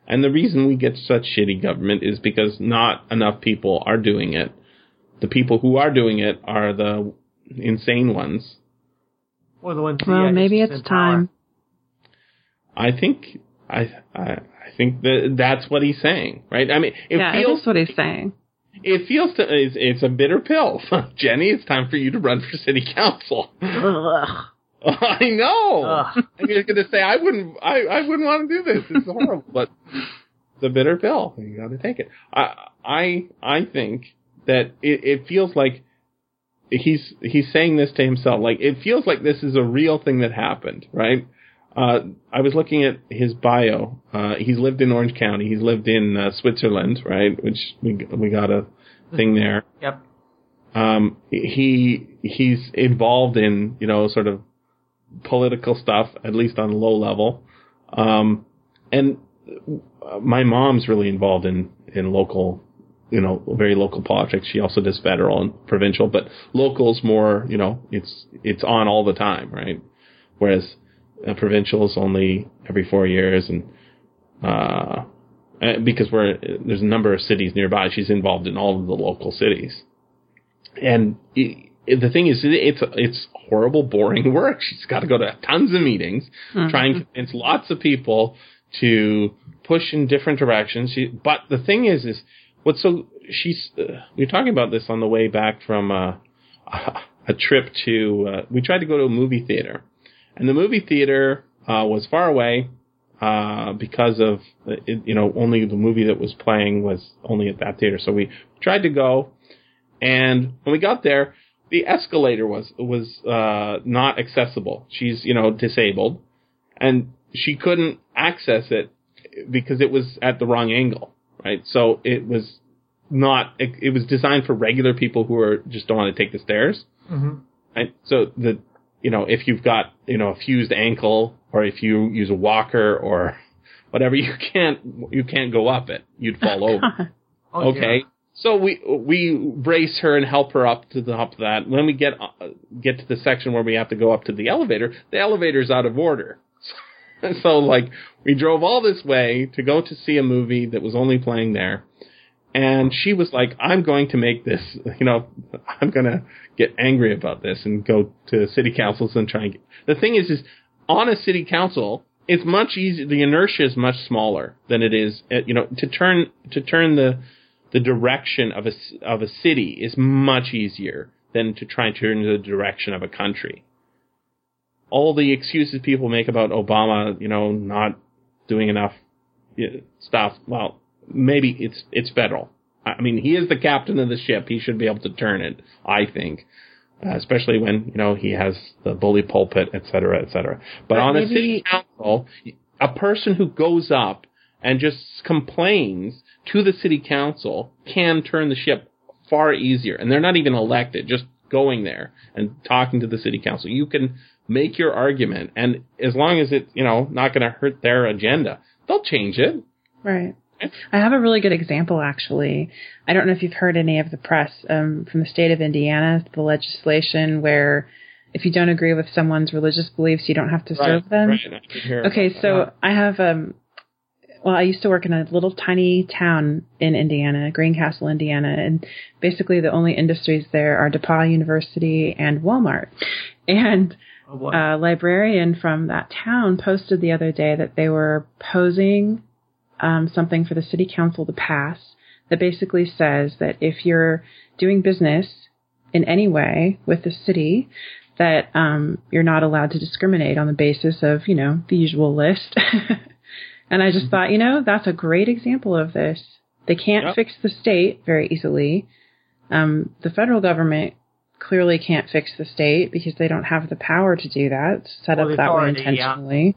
And the reason we get such shitty government is because not enough people are doing it. The people who are doing it are the insane ones. Or the ones. Well, maybe it's in power. time. I think I I, I think that that's what he's saying, right? I mean, it yeah, feels is what he's saying. it feels to, it's, it's a bitter pill, Jenny. It's time for you to run for city council. I know. Ugh. You're going to say I wouldn't I I wouldn't want to do this. It's horrible, but it's a bitter pill. You got to take it. I I I think that it, it feels like he's he's saying this to himself. Like it feels like this is a real thing that happened, right? Uh, I was looking at his bio. Uh, he's lived in Orange County. He's lived in uh, Switzerland, right? Which we we got a thing there. Yep. Um, he he's involved in you know sort of political stuff, at least on a low level. Um, and my mom's really involved in in local, you know, very local politics. She also does federal and provincial, but local's more, you know, it's it's on all the time, right? Whereas uh, only every four years, and uh, uh, because we're there's a number of cities nearby, she's involved in all of the local cities. And the thing is, it's it's horrible, boring work. She's got to go to tons of meetings, try and convince lots of people to push in different directions. She, but the thing is, is what's so she's uh, we were talking about this on the way back from uh, a trip to uh, we tried to go to a movie theater, and the movie theater uh, was far away uh, because of it, you know only the movie that was playing was only at that theater. So we tried to go, and when we got there, the escalator was was uh, not accessible. She's you know disabled, and she couldn't access it because it was at the wrong angle, right? So it was not. It, it was designed for regular people who are just don't want to take the stairs. hmm Right? So the you know if you've got you know a fused ankle or if you use a walker or whatever, you can't you can't go up it. You'd fall over. Oh, Okay. So we we brace her and help her up to the top of that. When we get uh, get to the section where we have to go up to the elevator, the elevator's out of order. so like we drove all this way to go to see a movie that was only playing there. And she was like, I'm going to make this, you know, I'm going to get angry about this and go to city councils and try and get. The thing is, is on a city council, it's much easier. The inertia is much smaller than it is, at, you know, to turn, to turn the, the direction of a, of a city is much easier than to try and turn the direction of a country. All the excuses people make about Obama, you know, not doing enough stuff, well, maybe it's it's federal. I mean, he is the captain of the ship. He should be able to turn it. I think, uh, especially when you know he has the bully pulpit, et cetera, et cetera. But, But on a city council, a person who goes up and just complains to the city council can turn the ship far easier. And they're not even elected. Just going there and talking to the city council, you can make your argument, and as long as it's you know not going to hurt their agenda, they'll change it. Right. I have a really good example, actually. I don't know if you've heard any of the press um, from the state of Indiana, the legislation where if you don't agree with someone's religious beliefs, you don't have to serve them. Right, I can hear Okay, about that. so I have um well, I used to work in a little tiny town in Indiana, Greencastle, Indiana, and basically the only industries there are DePauw University and Walmart. And Oh, a librarian from that town posted the other day that they were posing um, something for the city council to pass that basically says that if you're doing business in any way with the city, that um, you're not allowed to discriminate on the basis of, you know, the usual list. and I just mm-hmm. thought, you know, that's a great example of this. They can't yep. fix the state very easily. Um, the federal government clearly can't fix the state because they don't have the power to do that, set well, up that way intentionally.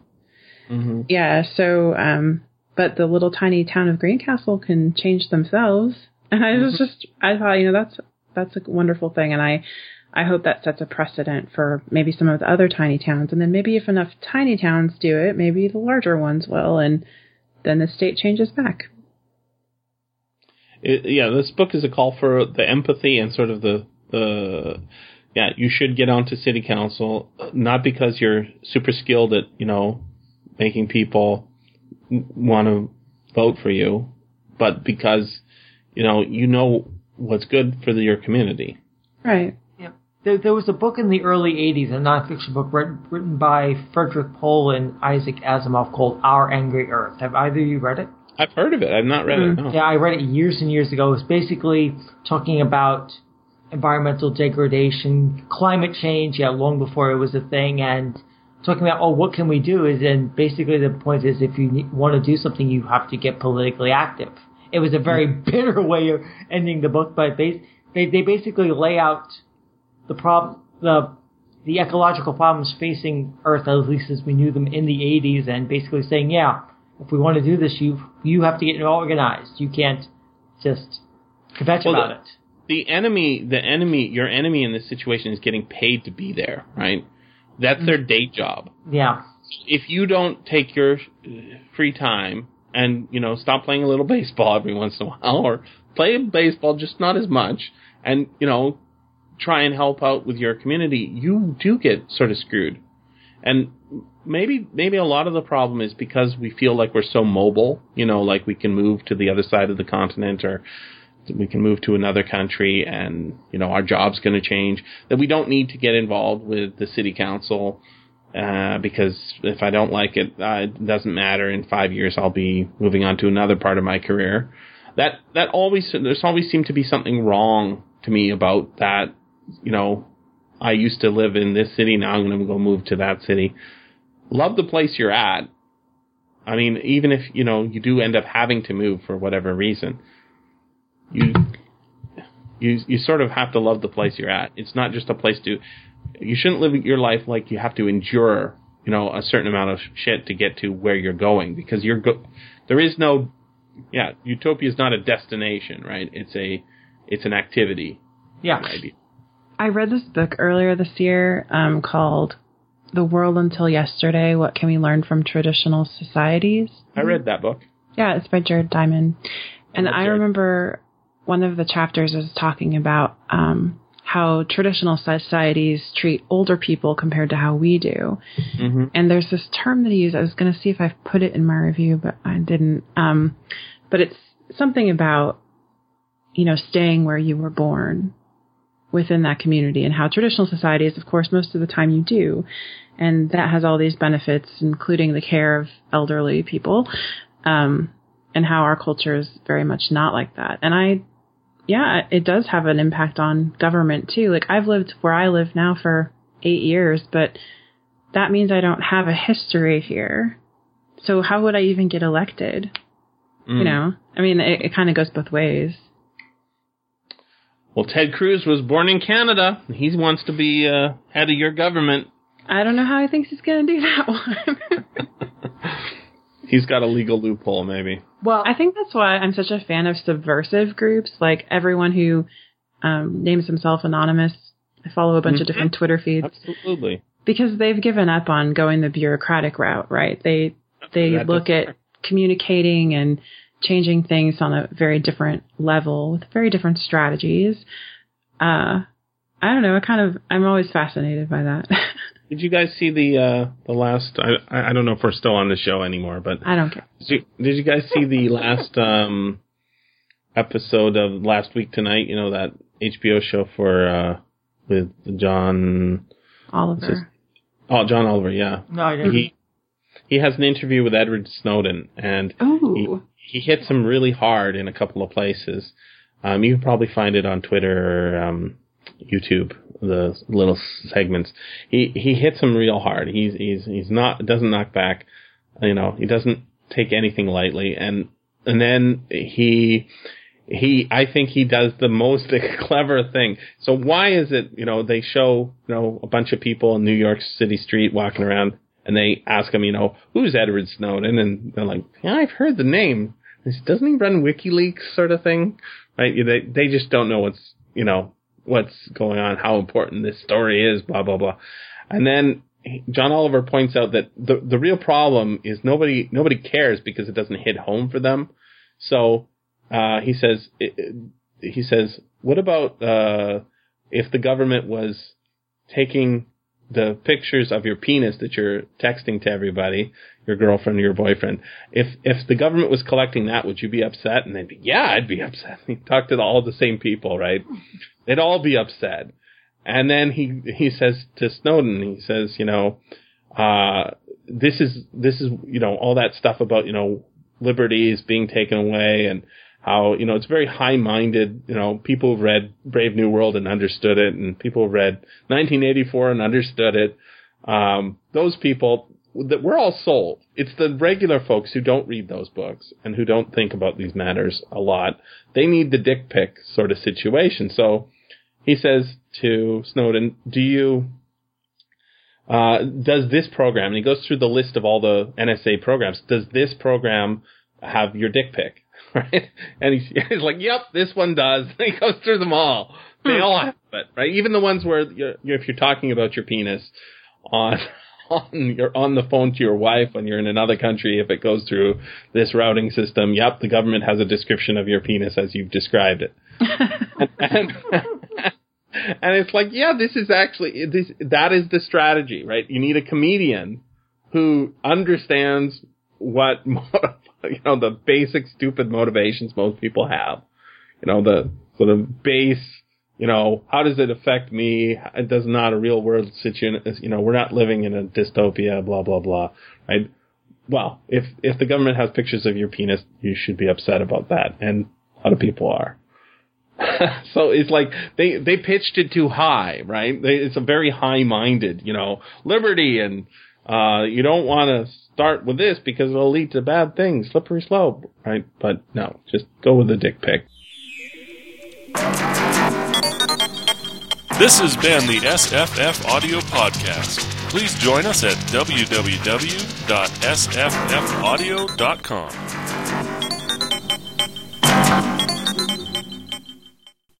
Yeah. Mm-hmm. yeah so, um, but the little tiny town of Greencastle can change themselves. And I was mm-hmm. just, I thought, you know, that's, that's a wonderful thing. And I, I hope that sets a precedent for maybe some of the other tiny towns. And then maybe if enough tiny towns do it, maybe the larger ones will. And then the state changes back. It, yeah, this book is a call for the empathy and sort of the the yeah, you should get onto city council not because you're super skilled at you know making people want to vote for you, but because you know you know what's good for the, your community. Right. There, there, was a book in the early '80s, a nonfiction book written, written by Frederik Pohl and Isaac Asimov called Our Angry Earth. Have either of you read it? I've heard of it. I've not read it. No. Mm, yeah, I read it years and years ago. It was basically talking about environmental degradation, climate change, yeah, long before it was a thing, and talking about, oh, what can we do? Is and basically the point is, if you want to do something, you have to get politically active. It was a very mm. bitter way of ending the book, but they they, they basically lay out the problem, the the ecological problems facing Earth, at least as we knew them in the 80s, and basically saying, yeah, if we want to do this, you you have to get organized. You can't just kvetch well, about the, it the enemy, the enemy, your enemy in this situation is getting paid to be there, right? That's their day job. Yeah. If you don't take your free time and, you know, stop playing a little baseball every once in a while or play baseball just not as much and, you know, try and help out with your community, you do get sort of screwed. And maybe maybe a lot of the problem is because we feel like we're so mobile, you know, like we can move to the other side of the continent or we can move to another country and you know our job's going to change that we don't need to get involved with the city council uh, because if I don't like it, uh, it doesn't matter. In five years, I'll be moving on to another part of my career. That that always there's always seemed to be something wrong to me about that. You know, I used to live in this city. Now I'm going to go move to that city. Love the place you're at. I mean, even if you know you do end up having to move for whatever reason, you you you sort of have to love the place you're at. It's not just a place to. You shouldn't live your life like you have to endure, you know, a certain amount of shit to get to where you're going because you're go. There is no, yeah, utopia is not a destination, right? It's a, it's an activity. Yeah. I read this book earlier this year um, called "The World Until Yesterday: What Can We Learn from Traditional Societies." I read that book. Yeah, it's by Jared Diamond, and I remember one of the chapters is talking about um, how traditional societies treat older people compared to how we do. Mm-hmm. And there's this term that he used. I was going to see if I put it in my review, but I didn't. Um, but it's something about, you know, staying where you were born within that community and how traditional societies, of course, most of the time you do. And that has all these benefits, including the care of elderly people. Um, and how our culture is very much not like that. And I yeah, it does have an impact on government too. Like I've lived where I live now for eight years, but that means I don't have a history here. So how would I even get elected? Mm. You know, I mean, it, it kind of goes both ways. Well, Ted Cruz was born in Canada. He wants to be uh, head of your government. I don't know how he thinks he's going to do that one. He's got a legal loophole, maybe. Well, I think that's why I'm such a fan of subversive groups, like everyone who um, names himself anonymous. I follow a bunch mm-hmm. of different Twitter feeds. Absolutely. Because they've given up on going the bureaucratic route, right? They they that look at communicating and changing things on a very different level with very different strategies. Uh, I don't know. I kind of I'm always fascinated by that. Did you guys see the uh, the last? I I don't know if we're still on the show anymore, but I don't care. Did you, did you guys see the last um, episode of last week tonight? You know that HBO show for uh, with John Oliver. Oh, John Oliver. Yeah. No, I didn't. He he has an interview with Edward Snowden, and Ooh. He hits him really hard in a couple of places. Um, you can probably find it on Twitter or um, YouTube. the little segments, he he hits them real hard. He's he's he's not doesn't knock back. You know, he doesn't take anything lightly, and and then he he I think he does the most clever thing. So why is it you know they show you know a bunch of people in New York City street walking around and they ask him you know who's Edward Snowden and they're like yeah I've heard the name. Doesn't he run WikiLeaks sort of thing? Right? They they just don't know what's you know what's going on, how important this story is, blah blah blah. And then John Oliver points out that the the real problem is nobody nobody cares because it doesn't hit home for them. So uh, he says he says what about uh, if the government was taking the pictures of your penis that you're texting to everybody, your girlfriend or your boyfriend, if if the government was collecting that, would you be upset? And they'd be, yeah, I'd be upset. He talked to all the same people, right? They'd all be upset. And then he he says to Snowden, he says, you know, uh, this is this is you know all that stuff about you know liberties being taken away and how you know it's very high minded. You know, people read Brave New World and understood it, and people read 1984 and understood it. Um, those people that we're all sold. It's the regular folks who don't read those books and who don't think about these matters a lot. They need the dick pic sort of situation. So he says to Snowden, "Do you?" Uh, does this program, and he goes through the list of all the NSA programs, does this program have your dick pic? Right? And he's, he's like, yep, this one does. And he goes through them all. They hmm. all have it, right? Even the ones where you're, if you're talking about your penis on, on your, on the phone to your wife when you're in another country, if it goes through this routing system, yep, the government has a description of your penis as you've described it. and, and, and it's like, yeah, this is actually this that is the strategy, right? You need a comedian who understands what you know the basic stupid motivations most people have. You know the sort of base. You know how does it affect me? It does not a real world situation. You know we're not living in a dystopia. Blah blah blah. Right? Well, if if the government has pictures of your penis, you should be upset about that, and a lot of people are. so it's like they they pitched it too high, right? They, it's a very high minded, you know, liberty, and uh, you don't want to start with this because it'll lead to bad things, slippery slope, right? But no, just go with the dick pic. This has been the SFF Audio Podcast. Please join us at www.sffaudio.com.